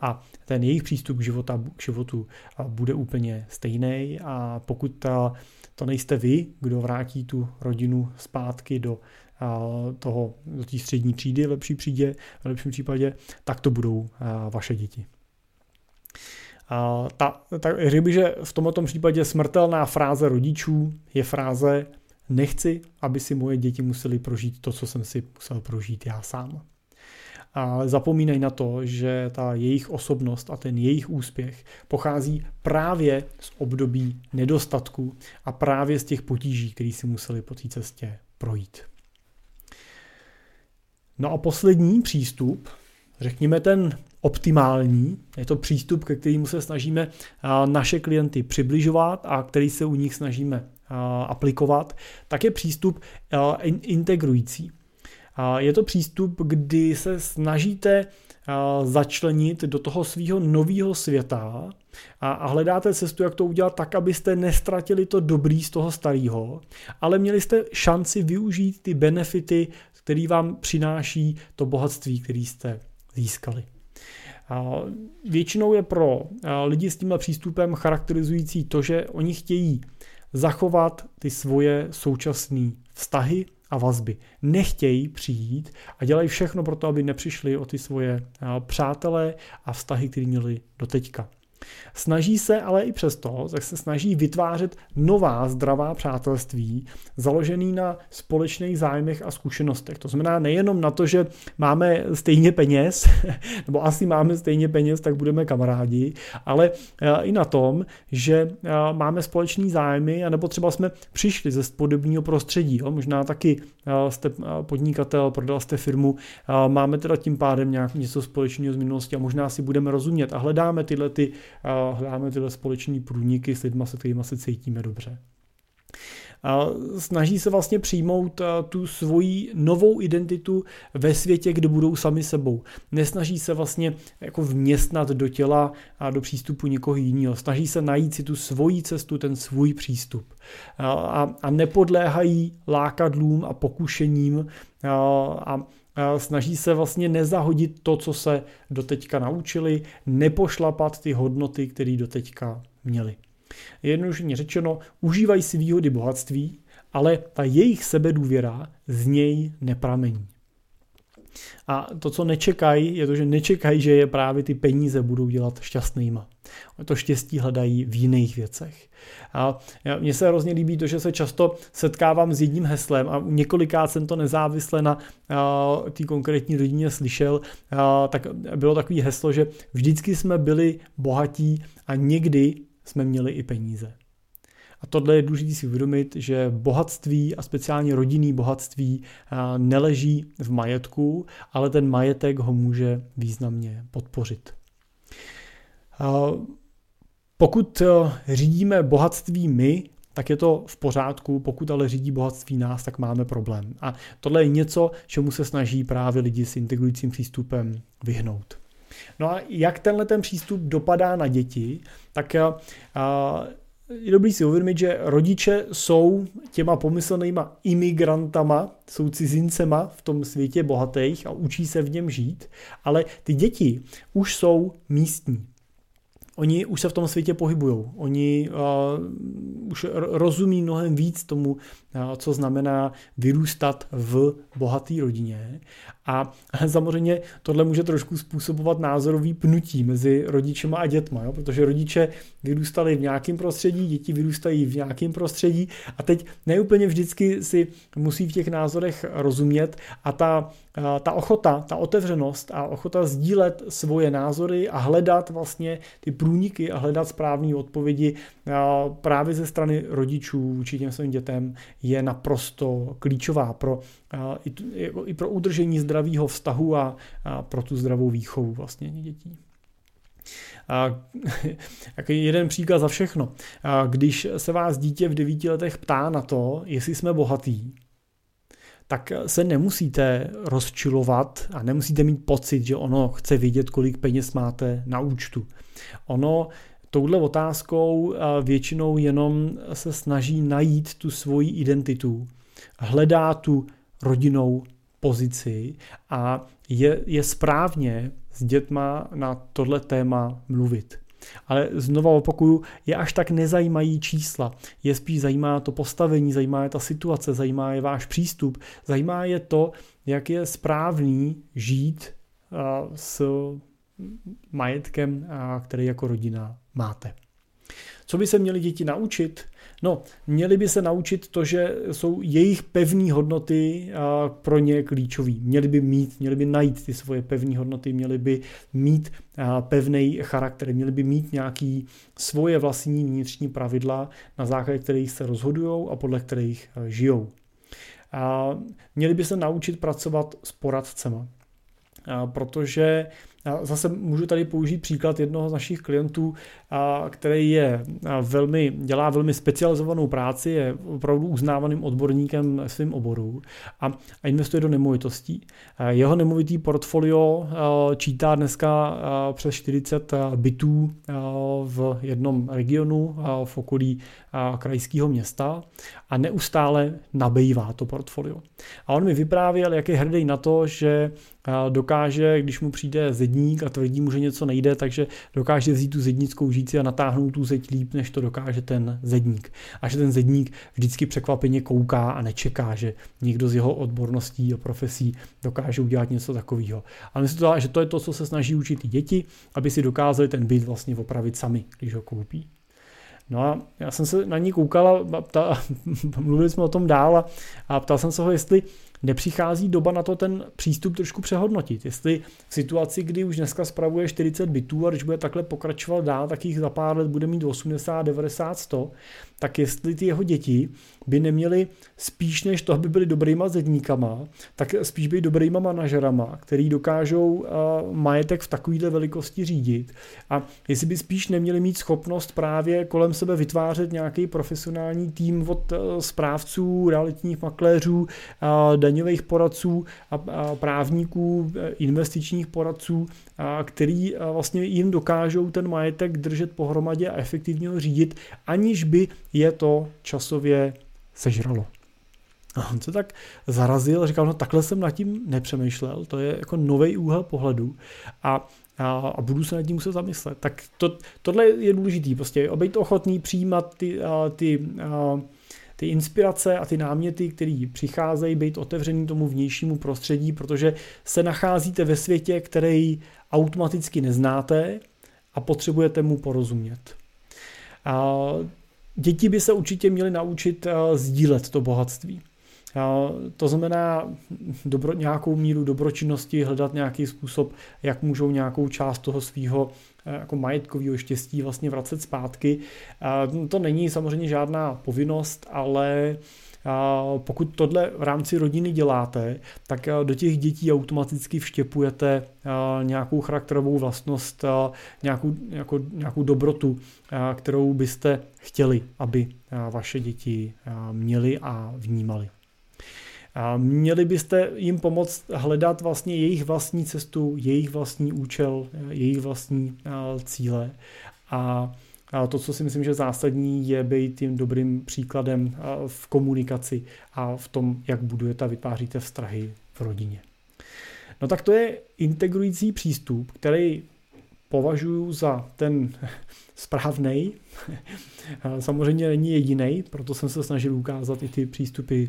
A ten jejich přístup k, života, k životu bude úplně stejný a pokud to nejste vy, kdo vrátí tu rodinu zpátky do toho, do té střední třídy v lepší přídě, v lepším případě, tak to budou vaše děti. A ta, ta, řekl bych, že v tomto případě smrtelná fráze rodičů je fráze nechci, aby si moje děti museli prožít to, co jsem si musel prožít já sám. A zapomínají na to, že ta jejich osobnost a ten jejich úspěch pochází právě z období nedostatku a právě z těch potíží, které si museli po té cestě projít. No a poslední přístup, řekněme ten optimální, je to přístup, ke kterému se snažíme naše klienty přibližovat a který se u nich snažíme aplikovat, tak je přístup integrující. Je to přístup, kdy se snažíte začlenit do toho svého nového světa a hledáte cestu, jak to udělat tak, abyste nestratili to dobrý z toho starého, ale měli jste šanci využít ty benefity, které vám přináší to bohatství, které jste získali. Většinou je pro lidi s tímhle přístupem charakterizující to, že oni chtějí zachovat ty svoje současné vztahy a vazby. Nechtějí přijít a dělají všechno pro to, aby nepřišli o ty svoje přátelé a vztahy, které měli doteďka. Snaží se ale i přesto, tak se snaží vytvářet nová zdravá přátelství, založený na společných zájmech a zkušenostech. To znamená nejenom na to, že máme stejně peněz, (laughs) nebo asi máme stejně peněz, tak budeme kamarádi, ale eh, i na tom, že eh, máme společný zájmy, anebo třeba jsme přišli ze podobného prostředí. Jo? Možná taky eh, jste podnikatel, prodal jste firmu, máme teda tím pádem nějak něco společného z minulosti a možná si budeme rozumět a hledáme tyhle ty hledáme tyhle společní průniky s lidmi, se kterými se cítíme dobře. Snaží se vlastně přijmout tu svoji novou identitu ve světě, kde budou sami sebou. Nesnaží se vlastně jako vměstnat do těla a do přístupu někoho jiného. Snaží se najít si tu svoji cestu, ten svůj přístup. A, a nepodléhají lákadlům a pokušením a, a snaží se vlastně nezahodit to, co se doteďka naučili, nepošlapat ty hodnoty, které doteďka měli. Jednoduše řečeno, užívají si výhody bohatství, ale ta jejich sebedůvěra z něj nepramení. A to, co nečekají, je to, že nečekají, že je právě ty peníze budou dělat šťastnýma. To štěstí hledají v jiných věcech. A mně se hrozně líbí to, že se často setkávám s jedním heslem a několikrát jsem to nezávisle na té konkrétní rodině slyšel, tak bylo takový heslo, že vždycky jsme byli bohatí a někdy jsme měli i peníze. Tohle je důležité si uvědomit, že bohatství a speciálně rodinný bohatství neleží v majetku, ale ten majetek ho může významně podpořit. Pokud řídíme bohatství my, tak je to v pořádku, pokud ale řídí bohatství nás, tak máme problém. A tohle je něco, čemu se snaží právě lidi s integrujícím přístupem vyhnout. No a jak tenhle ten přístup dopadá na děti, tak je dobrý si uvědomit, že rodiče jsou těma pomyslnýma imigrantama, jsou cizincema v tom světě bohatých a učí se v něm žít, ale ty děti už jsou místní. oni už se v tom světě pohybují. Oni uh, už rozumí mnohem víc tomu, co znamená vyrůstat v bohaté rodině. A (laughs) samozřejmě tohle může trošku způsobovat názorový pnutí mezi rodičema a dětma, jo? protože rodiče vyrůstali v nějakém prostředí, děti vyrůstají v nějakém prostředí a teď neúplně vždycky si musí v těch názorech rozumět a ta ta ochota, ta otevřenost a ochota sdílet svoje názory a hledat vlastně ty průniky a hledat správné odpovědi právě ze strany rodičů vůči těm svým dětem je naprosto klíčová pro, i pro udržení zdravého vztahu a pro tu zdravou výchovu vlastně dětí. A, (laughs) jeden příklad za všechno. A, když se vás dítě v devíti letech ptá na to, jestli jsme bohatý, tak se nemusíte rozčilovat a nemusíte mít pocit, že ono chce vědět, kolik peněz máte na účtu. Ono touhle otázkou většinou jenom se snaží najít tu svoji identitu, hledá tu rodinou pozici a je, je správně s dětma na tohle téma mluvit. Ale znova opakuju, je až tak nezajímají čísla. Je spíš zajímá to postavení, zajímá je ta situace, zajímá je váš přístup, zajímá je to, jak je správný žít s majetkem, který jako rodina máte. Co by se měli děti naučit? No, měli by se naučit to, že jsou jejich pevné hodnoty pro ně klíčové. Měli by mít, měli by najít ty svoje pevné hodnoty, měli by mít pevný charakter, měli by mít nějaký svoje vlastní vnitřní pravidla, na základě kterých se rozhodují a podle kterých žijou. Měli by se naučit pracovat s poradcema, protože zase můžu tady použít příklad jednoho z našich klientů, který je velmi, dělá velmi specializovanou práci, je opravdu uznávaným odborníkem v svém oboru a, investuje do nemovitostí. Jeho nemovitý portfolio čítá dneska přes 40 bytů v jednom regionu v okolí krajského města a neustále nabývá to portfolio. A on mi vyprávěl, jak je hrdý na to, že dokáže, když mu přijde zedník a tvrdí mu, že něco nejde, takže dokáže vzít tu zednickou žíci a natáhnout tu zeď líp, než to dokáže ten zedník. A že ten zedník vždycky překvapeně kouká a nečeká, že někdo z jeho odborností a profesí dokáže udělat něco takového. A myslím že to je to, co se snaží učit i děti, aby si dokázali ten byt vlastně opravit sami, když ho koupí. No a já jsem se na ní koukal a ptal, (laughs) mluvili jsme o tom dál a, a ptal jsem se ho, jestli nepřichází doba na to ten přístup trošku přehodnotit. Jestli v situaci, kdy už dneska spravuje 40 bitů a když bude takhle pokračovat dál, tak jich za pár let bude mít 80, 90, 100, tak jestli ty jeho děti by neměly spíš než to, aby byly dobrýma zedníkama, tak spíš být dobrýma manažerama, který dokážou uh, majetek v takovéhle velikosti řídit. A jestli by spíš neměli mít schopnost právě kolem sebe vytvářet nějaký profesionální tým od uh, správců, realitních makléřů, uh, daňových poradců a, právníků, investičních poradců, který vlastně jim dokážou ten majetek držet pohromadě a efektivně ho řídit, aniž by je to časově sežralo. A on se tak zarazil a říkal, no takhle jsem nad tím nepřemýšlel, to je jako nový úhel pohledu a, a, a budu se nad tím muset zamyslet. Tak to, tohle je důležitý, prostě být ochotný přijímat ty, a, ty a, ty inspirace a ty náměty, které přicházejí, být otevřený tomu vnějšímu prostředí, protože se nacházíte ve světě, který automaticky neznáte a potřebujete mu porozumět. A děti by se určitě měly naučit sdílet to bohatství. To znamená dobro, nějakou míru dobročinnosti, hledat nějaký způsob, jak můžou nějakou část toho svého Eh, jako majetkového štěstí vlastně vracet zpátky. To není samozřejmě žádná povinnost, ale pokud tohle v rámci rodiny děláte, tak eh, do těch dětí automaticky vštěpujete eh, nějakou charakterovou vlastnost, nějakou, jako, nějakou dobrotu, kterou byste chtěli, aby vaše děti měly a vnímali. A měli byste jim pomoct hledat vlastně jejich vlastní cestu, jejich vlastní účel, jejich vlastní cíle. A to, co si myslím, že zásadní, je být tím dobrým příkladem v komunikaci a v tom, jak budujete a vytváříte vztahy v rodině. No tak to je integrující přístup, který považuji za ten (laughs) správný. Samozřejmě není jediný, proto jsem se snažil ukázat i ty přístupy,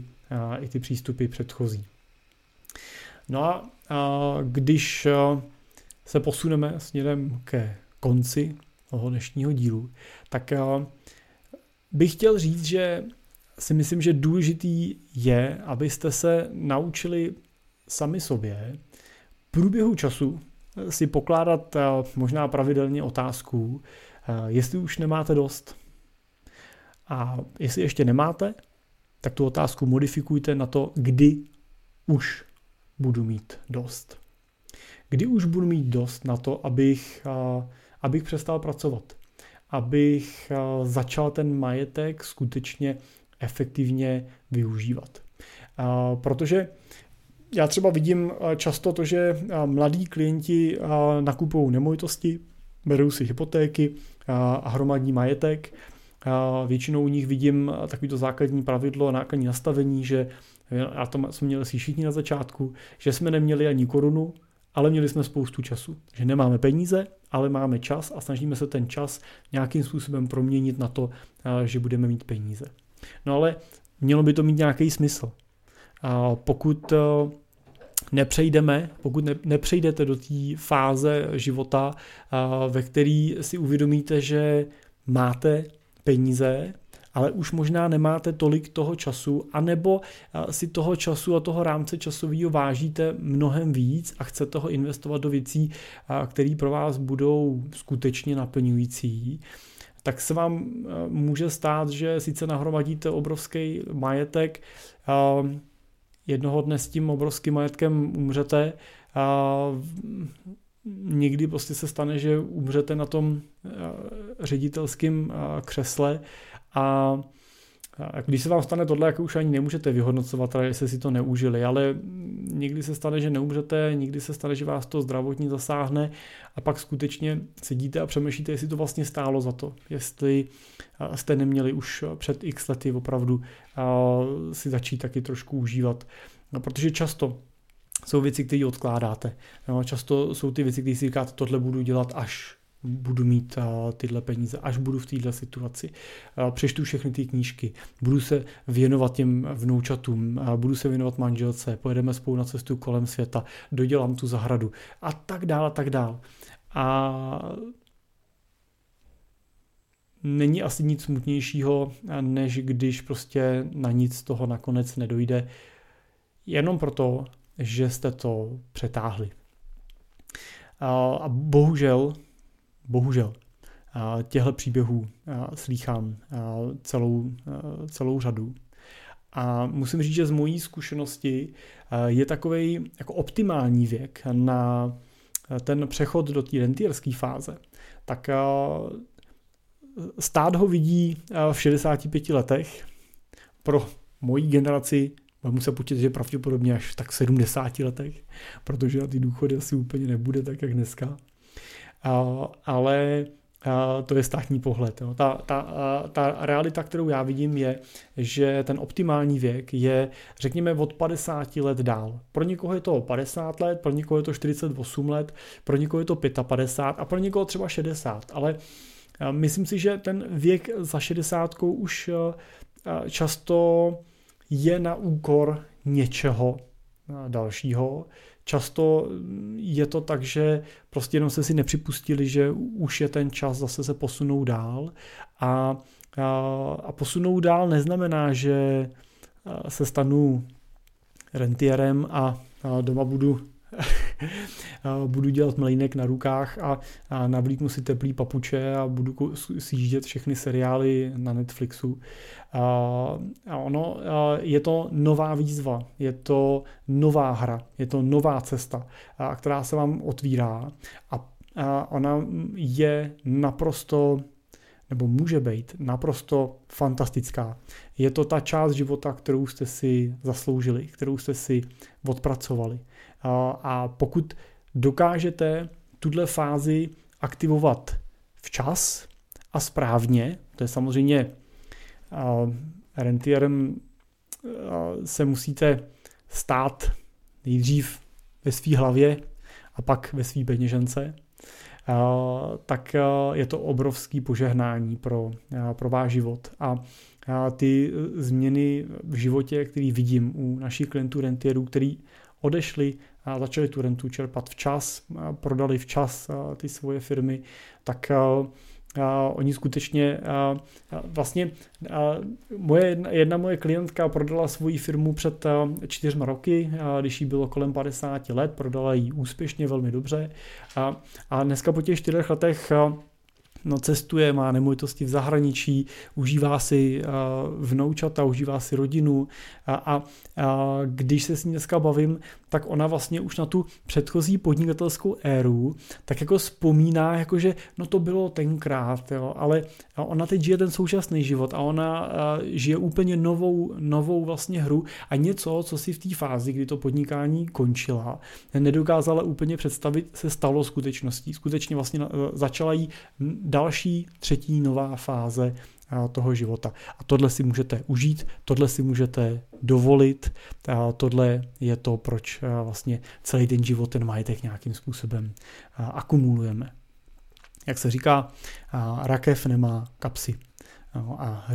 i ty přístupy předchozí. No a, a když se posuneme směrem ke konci toho dnešního dílu, tak bych chtěl říct, že si myslím, že důležitý je, abyste se naučili sami sobě v průběhu času si pokládat možná pravidelně otázku, jestli už nemáte dost. A jestli ještě nemáte, tak tu otázku modifikujte na to, kdy už budu mít dost. Kdy už budu mít dost na to, abych, abych přestal pracovat. Abych začal ten majetek skutečně efektivně využívat. Protože já třeba vidím často to, že mladí klienti nakupují nemovitosti, berou si hypotéky a hromadní majetek. Většinou u nich vidím takovýto základní pravidlo, nákladní nastavení, že a to jsme měli si všichni na začátku, že jsme neměli ani korunu, ale měli jsme spoustu času. Že nemáme peníze, ale máme čas a snažíme se ten čas nějakým způsobem proměnit na to, že budeme mít peníze. No ale mělo by to mít nějaký smysl. A pokud nepřejdeme, pokud ne, nepřejdete do té fáze života, ve který si uvědomíte, že máte peníze, ale už možná nemáte tolik toho času, anebo si toho času a toho rámce časového vážíte mnohem víc a chcete ho investovat do věcí, které pro vás budou skutečně naplňující, tak se vám může stát, že sice nahromadíte obrovský majetek, jednoho dne s tím obrovským majetkem umřete někdy prostě se stane, že umřete na tom ředitelském křesle a když se vám stane tohle, jako už ani nemůžete vyhodnocovat, jestli si to neužili, ale někdy se stane, že neumřete, někdy se stane, že vás to zdravotní zasáhne a pak skutečně sedíte a přemýšlíte, jestli to vlastně stálo za to, jestli jste neměli už před x lety opravdu si začít taky trošku užívat. No, protože často jsou věci, které odkládáte. No, často jsou ty věci, které si říkáte, tohle budu dělat až budu mít uh, tyhle peníze, až budu v této situaci. Uh, přečtu všechny ty knížky, budu se věnovat těm vnoučatům, uh, budu se věnovat manželce, pojedeme spolu na cestu kolem světa, dodělám tu zahradu a tak dál a tak dál. A není asi nic smutnějšího, než když prostě na nic toho nakonec nedojde, jenom proto, že jste to přetáhli. A bohužel bohužel těchto příběhů slýchám celou, celou řadu. A musím říct, že z mojí zkušenosti je takový jako optimální věk na ten přechod do té rentierské fáze. Tak stát ho vidí v 65 letech. Pro moji generaci Mám se počítat, že pravděpodobně až tak 70 letech, protože na ty důchody asi úplně nebude tak, jak dneska ale to je státní pohled. Ta, ta, ta realita, kterou já vidím, je, že ten optimální věk je, řekněme, od 50 let dál. Pro někoho je to 50 let, pro někoho je to 48 let, pro někoho je to 55 a pro někoho třeba 60. Ale myslím si, že ten věk za 60 už často je na úkor něčeho dalšího, Často je to tak, že prostě jenom se si nepřipustili, že už je ten čas zase se posunou dál. A, a, a posunou dál neznamená, že se stanu rentierem a, a doma budu budu dělat mlejnek na rukách a, a navlíknu si teplý papuče a budu sjíždět všechny seriály na Netflixu. A, a ono je to nová výzva, je to nová hra, je to nová cesta, a, která se vám otvírá a, a ona je naprosto nebo může být naprosto fantastická. Je to ta část života, kterou jste si zasloužili, kterou jste si odpracovali. A pokud dokážete tuhle fázi aktivovat včas a správně, to je samozřejmě rentierem se musíte stát nejdřív ve své hlavě a pak ve své peněžence. tak je to obrovský požehnání pro, pro váš život. A ty změny v životě, který vidím u našich klientů rentierů, který odešli začali tu rentu čerpat včas, prodali včas ty svoje firmy, tak oni skutečně vlastně moje jedna, jedna moje klientka prodala svoji firmu před čtyřma roky, když jí bylo kolem 50 let, prodala ji úspěšně, velmi dobře. A, a dneska po těch čtyřech letech no, cestuje, má nemovitosti v zahraničí, užívá si uh, vnoučata, užívá si rodinu. A, a, a když se s ní dneska bavím, tak ona vlastně už na tu předchozí podnikatelskou éru tak jako vzpomíná, jakože no to bylo tenkrát, jo, ale ona teď žije ten současný život a ona žije úplně novou, novou vlastně hru a něco, co si v té fázi, kdy to podnikání končila, nedokázala úplně představit, se stalo skutečností. Skutečně vlastně začala jí další třetí nová fáze toho života. A tohle si můžete užít, tohle si můžete dovolit, a tohle je to, proč vlastně celý ten život, ten majetek nějakým způsobem akumulujeme. Jak se říká, rakev nemá kapsy a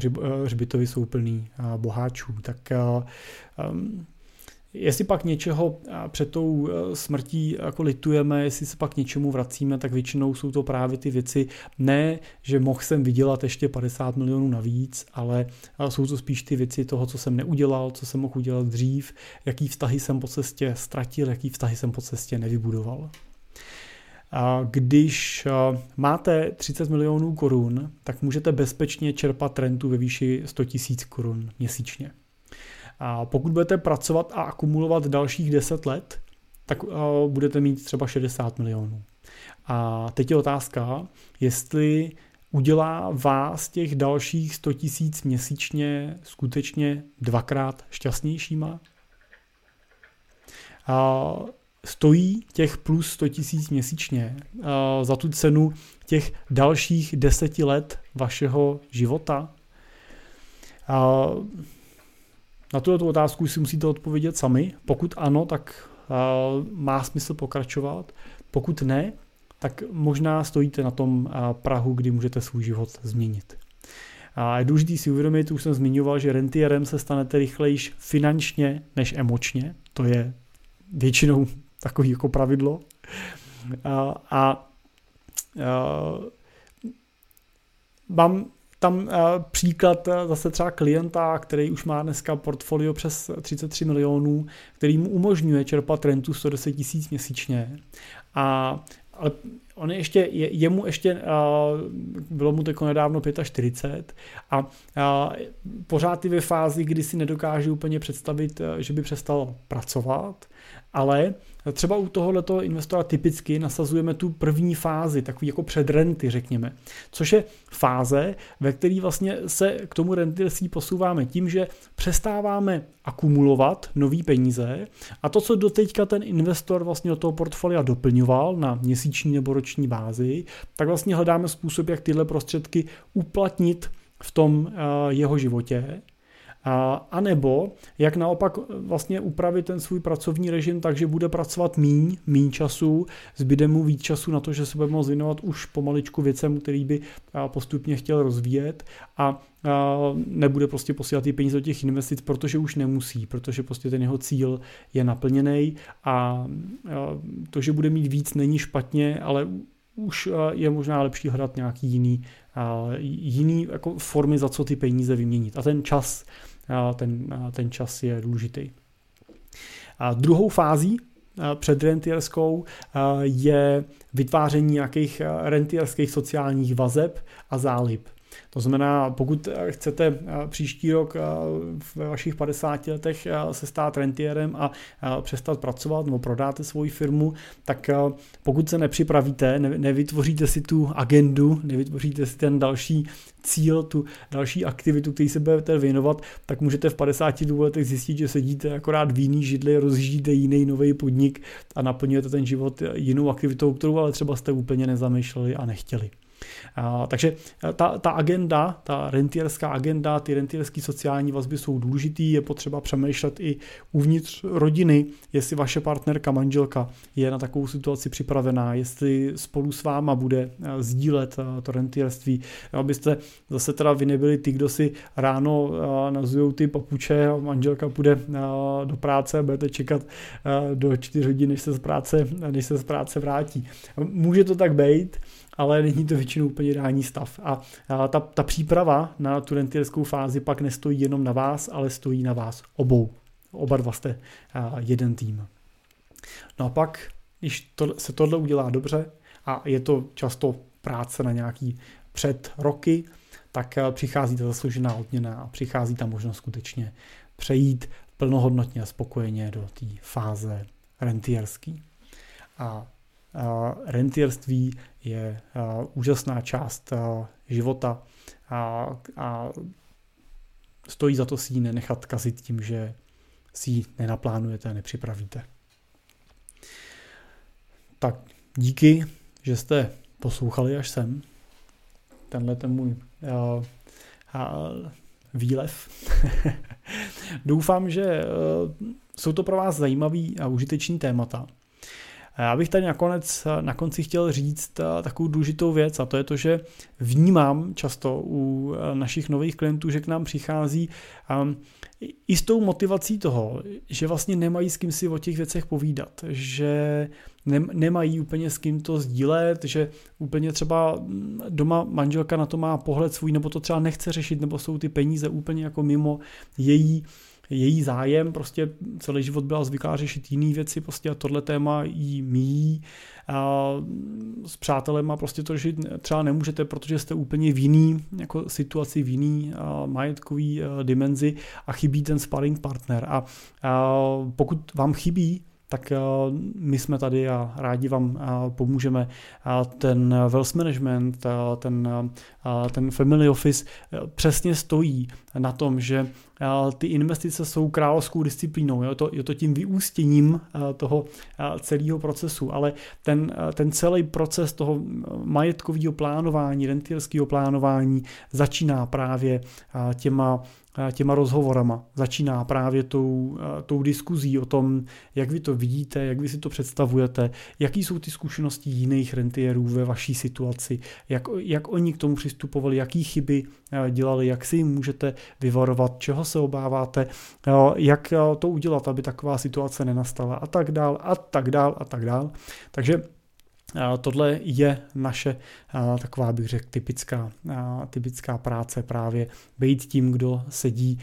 hřbitovy jsou plný boháčů. Tak Jestli pak něčeho před tou e, smrtí jako litujeme, jestli se pak něčemu vracíme, tak většinou jsou to právě ty věci, ne, že mohl jsem vydělat ještě 50 milionů navíc, ale jsou to spíš ty věci toho, co jsem neudělal, co jsem mohl udělat dřív, jaký vztahy jsem po cestě ztratil, jaký vztahy jsem po cestě nevybudoval. Když e, máte 30 milionů korun, tak můžete bezpečně čerpat rentu ve výši 100 000 korun měsíčně. A pokud budete pracovat a akumulovat dalších 10 let, tak uh, budete mít třeba 60 milionů. A teď je otázka, jestli udělá vás těch dalších 100 tisíc měsíčně skutečně dvakrát šťastnějšíma? A stojí těch plus 100 tisíc měsíčně za tu cenu těch dalších deseti let vašeho života? Na tuto otázku si musíte odpovědět sami. Pokud ano, tak má smysl pokračovat. Pokud ne, tak možná stojíte na tom Prahu, kdy můžete svůj život změnit. A je důležité si uvědomit, už jsem zmiňoval, že rentierem se stanete rychlejš finančně než emočně. To je většinou (laughs) takový jako pravidlo. A, a, a mám tam uh, příklad uh, zase třeba klienta, který už má dneska portfolio přes 33 milionů, který mu umožňuje čerpat rentu 110 tisíc měsíčně. A ale on ještě, je, jemu ještě, uh, bylo mu tako nedávno 45 a pořád je ve fázi, kdy si nedokáže úplně představit, uh, že by přestal pracovat, ale třeba u tohoto investora typicky nasazujeme tu první fázi, takový jako předrenty, řekněme, což je fáze, ve které vlastně se k tomu rentilství posouváme tím, že přestáváme akumulovat nový peníze a to, co doteďka ten investor vlastně do toho portfolia doplňoval na měsíční nebo roční bázi, tak vlastně hledáme způsob, jak tyhle prostředky uplatnit v tom jeho životě a, nebo jak naopak vlastně upravit ten svůj pracovní režim tak, že bude pracovat míň, míň času, zbyde mu víc času na to, že se bude moct věnovat už pomaličku věcem, který by postupně chtěl rozvíjet a nebude prostě posílat ty peníze do těch investic, protože už nemusí, protože prostě ten jeho cíl je naplněný a to, že bude mít víc, není špatně, ale už je možná lepší hledat nějaký jiný, jiný jako formy, za co ty peníze vyměnit. A ten čas ten, ten čas je důležitý. A druhou fází před rentierskou je vytváření nějakých rentierských sociálních vazeb a zálib. To znamená, pokud chcete eh, příští rok eh, ve vašich 50 letech eh, se stát rentierem a přestat pracovat nebo prodáte svoji firmu, tak pokud se nepřipravíte, nevytvoříte si tu agendu, nevytvoříte si ten další cíl, tu další aktivitu, který se budete věnovat, tak můžete v 52 letech zjistit, že sedíte akorát v jiný židli, rozjíždíte jiný nový podnik a naplňujete ten život jinou aktivitou, kterou ale třeba jste úplně nezamýšleli a nechtěli. Takže ta, ta agenda, ta rentierská agenda, ty rentierské sociální vazby jsou důležitý, je potřeba přemýšlet i uvnitř rodiny, jestli vaše partnerka, manželka je na takovou situaci připravená, jestli spolu s váma bude sdílet to rentierství, abyste zase teda vy nebyli ty, kdo si ráno nazují ty papuče a manželka půjde do práce a budete čekat do 4 hodin, než se z práce, než se z práce vrátí. Může to tak být, ale není to většinou úplně ideální stav. A, ta, ta příprava na tu rentierskou fázi pak nestojí jenom na vás, ale stojí na vás obou. Oba dva jste jeden tým. No a pak, když to, se tohle udělá dobře, a je to často práce na nějaký před roky, tak přichází ta zasloužená odměna a přichází ta možnost skutečně přejít plnohodnotně a spokojeně do té fáze rentierský. A rentierství je úžasná část života a, a stojí za to si ji nenechat kazit tím, že si ji nenaplánujete a nepřipravíte. Tak díky, že jste poslouchali až sem. Tenhle ten můj uh, uh, výlev. (laughs) Doufám, že uh, jsou to pro vás zajímavý a užitečný témata. Já bych tady nakonec, na konci chtěl říct eh, takovou důležitou věc a to je to, že vnímám často u eh, našich nových klientů, že k nám přichází um, i s tou motivací toho, že vlastně nemají s kým si o těch věcech povídat, že nemají úplně s kým to sdílet, že úplně třeba mm, doma manželka na to má pohled svůj, nebo to třeba nechce řešit, nebo jsou ty peníze úplně jako mimo její její zájem, prostě celý život byla zvyklá řešit jiné věci, prostě a tohle téma jí míjí. A s přátelema prostě to řešit třeba nemůžete, protože jste úplně v jiný jako situaci, v jiný majetkový dimenzi a chybí ten sparring partner. A, a pokud vám chybí tak my jsme tady a rádi vám pomůžeme. Ten wealth management, ten, ten family office přesně stojí na tom, že ty investice jsou královskou disciplínou. Je to, je to tím vyústěním toho celého procesu, ale ten, ten celý proces toho majetkového plánování, rentierského plánování začíná právě těma těma rozhovorama. Začíná právě tou, tou diskuzí o tom, jak vy to vidíte, jak vy si to představujete, jaký jsou ty zkušenosti jiných rentierů ve vaší situaci, jak, jak oni k tomu přistupovali, jaký chyby dělali, jak si jim můžete vyvarovat, čeho se obáváte, jak to udělat, aby taková situace nenastala a tak dál a tak dál a tak dál. Takže Tohle je naše taková, bych řekl, typická, typická práce právě být tím, kdo sedí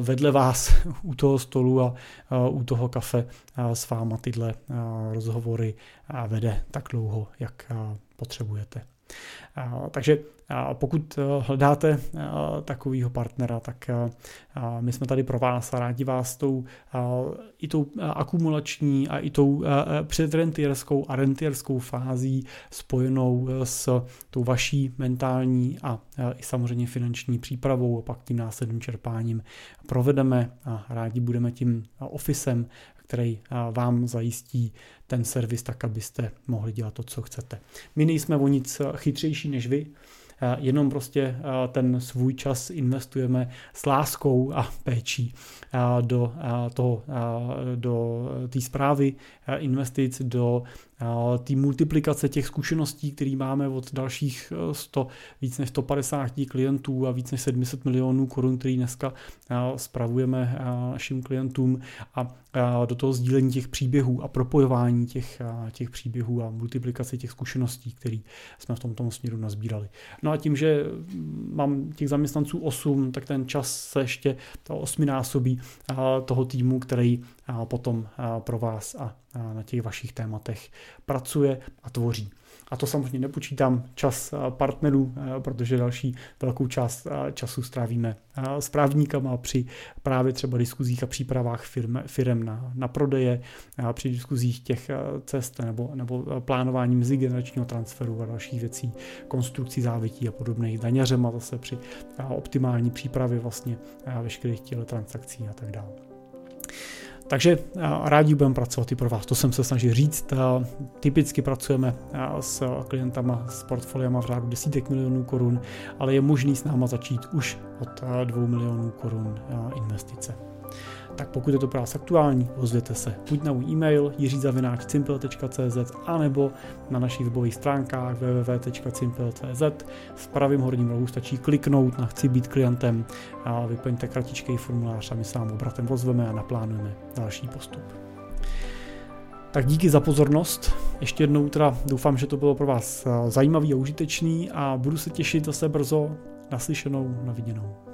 vedle vás (laughs) u toho stolu a u toho kafe s váma tyhle rozhovory vede tak dlouho, jak potřebujete. Takže pokud eh, hledáte eh, takového partnera, tak eh, my jsme tady pro vás a rádi vás tou, i tou akumulační a i tou předrentierskou a rentierskou fází spojenou s tou vaší mentální a i samozřejmě finanční přípravou a pak tím následným čerpáním provedeme a rádi budeme tím ofisem, který vám zajistí ten servis tak, abyste mohli dělat to, co chcete. My nejsme o nic chytřejší než vy, jenom prostě ten svůj čas investujeme s láskou a péčí do toho, do té zprávy investic, do té multiplikace těch zkušeností, které máme od dalších 100, víc než 150 klientů a víc než 700 milionů korun, který dneska spravujeme našim klientům a do toho sdílení těch příběhů a propojování těch, těch příběhů a multiplikace těch zkušeností, které jsme v tomto směru nazbírali. No a tím, že mám těch zaměstnanců 8, tak ten čas se ještě osminásobí toho týmu, který potom pro vás a na těch vašich tématech pracuje a tvoří. A to samozřejmě nepočítám čas partnerů, protože další velkou část času strávíme s právníkama při právě třeba diskuzích a přípravách firm, firm na, na prodeje, při diskuzích těch cest nebo, nebo plánování mezigeneračního transferu a dalších věcí, konstrukcí závití a podobných daňařema zase při optimální přípravě vlastně veškerých těle transakcí a tak dále. Takže rádi budeme pracovat i pro vás, to jsem se snažil říct. Typicky pracujeme s klientama s portfoliama v řádu desítek milionů korun, ale je možný s náma začít už od 2 milionů korun investice tak pokud je to pro vás aktuální, ozvěte se buď na můj e-mail jiřizavináčcimple.cz anebo na našich webových stránkách www.cimple.cz v pravém horním rohu stačí kliknout na chci být klientem a vyplňte kratičký formulář a my se vám obratem ozveme a naplánujeme další postup. Tak díky za pozornost. Ještě jednou teda doufám, že to bylo pro vás zajímavý a užitečný a budu se těšit zase brzo naslyšenou, na viděnou.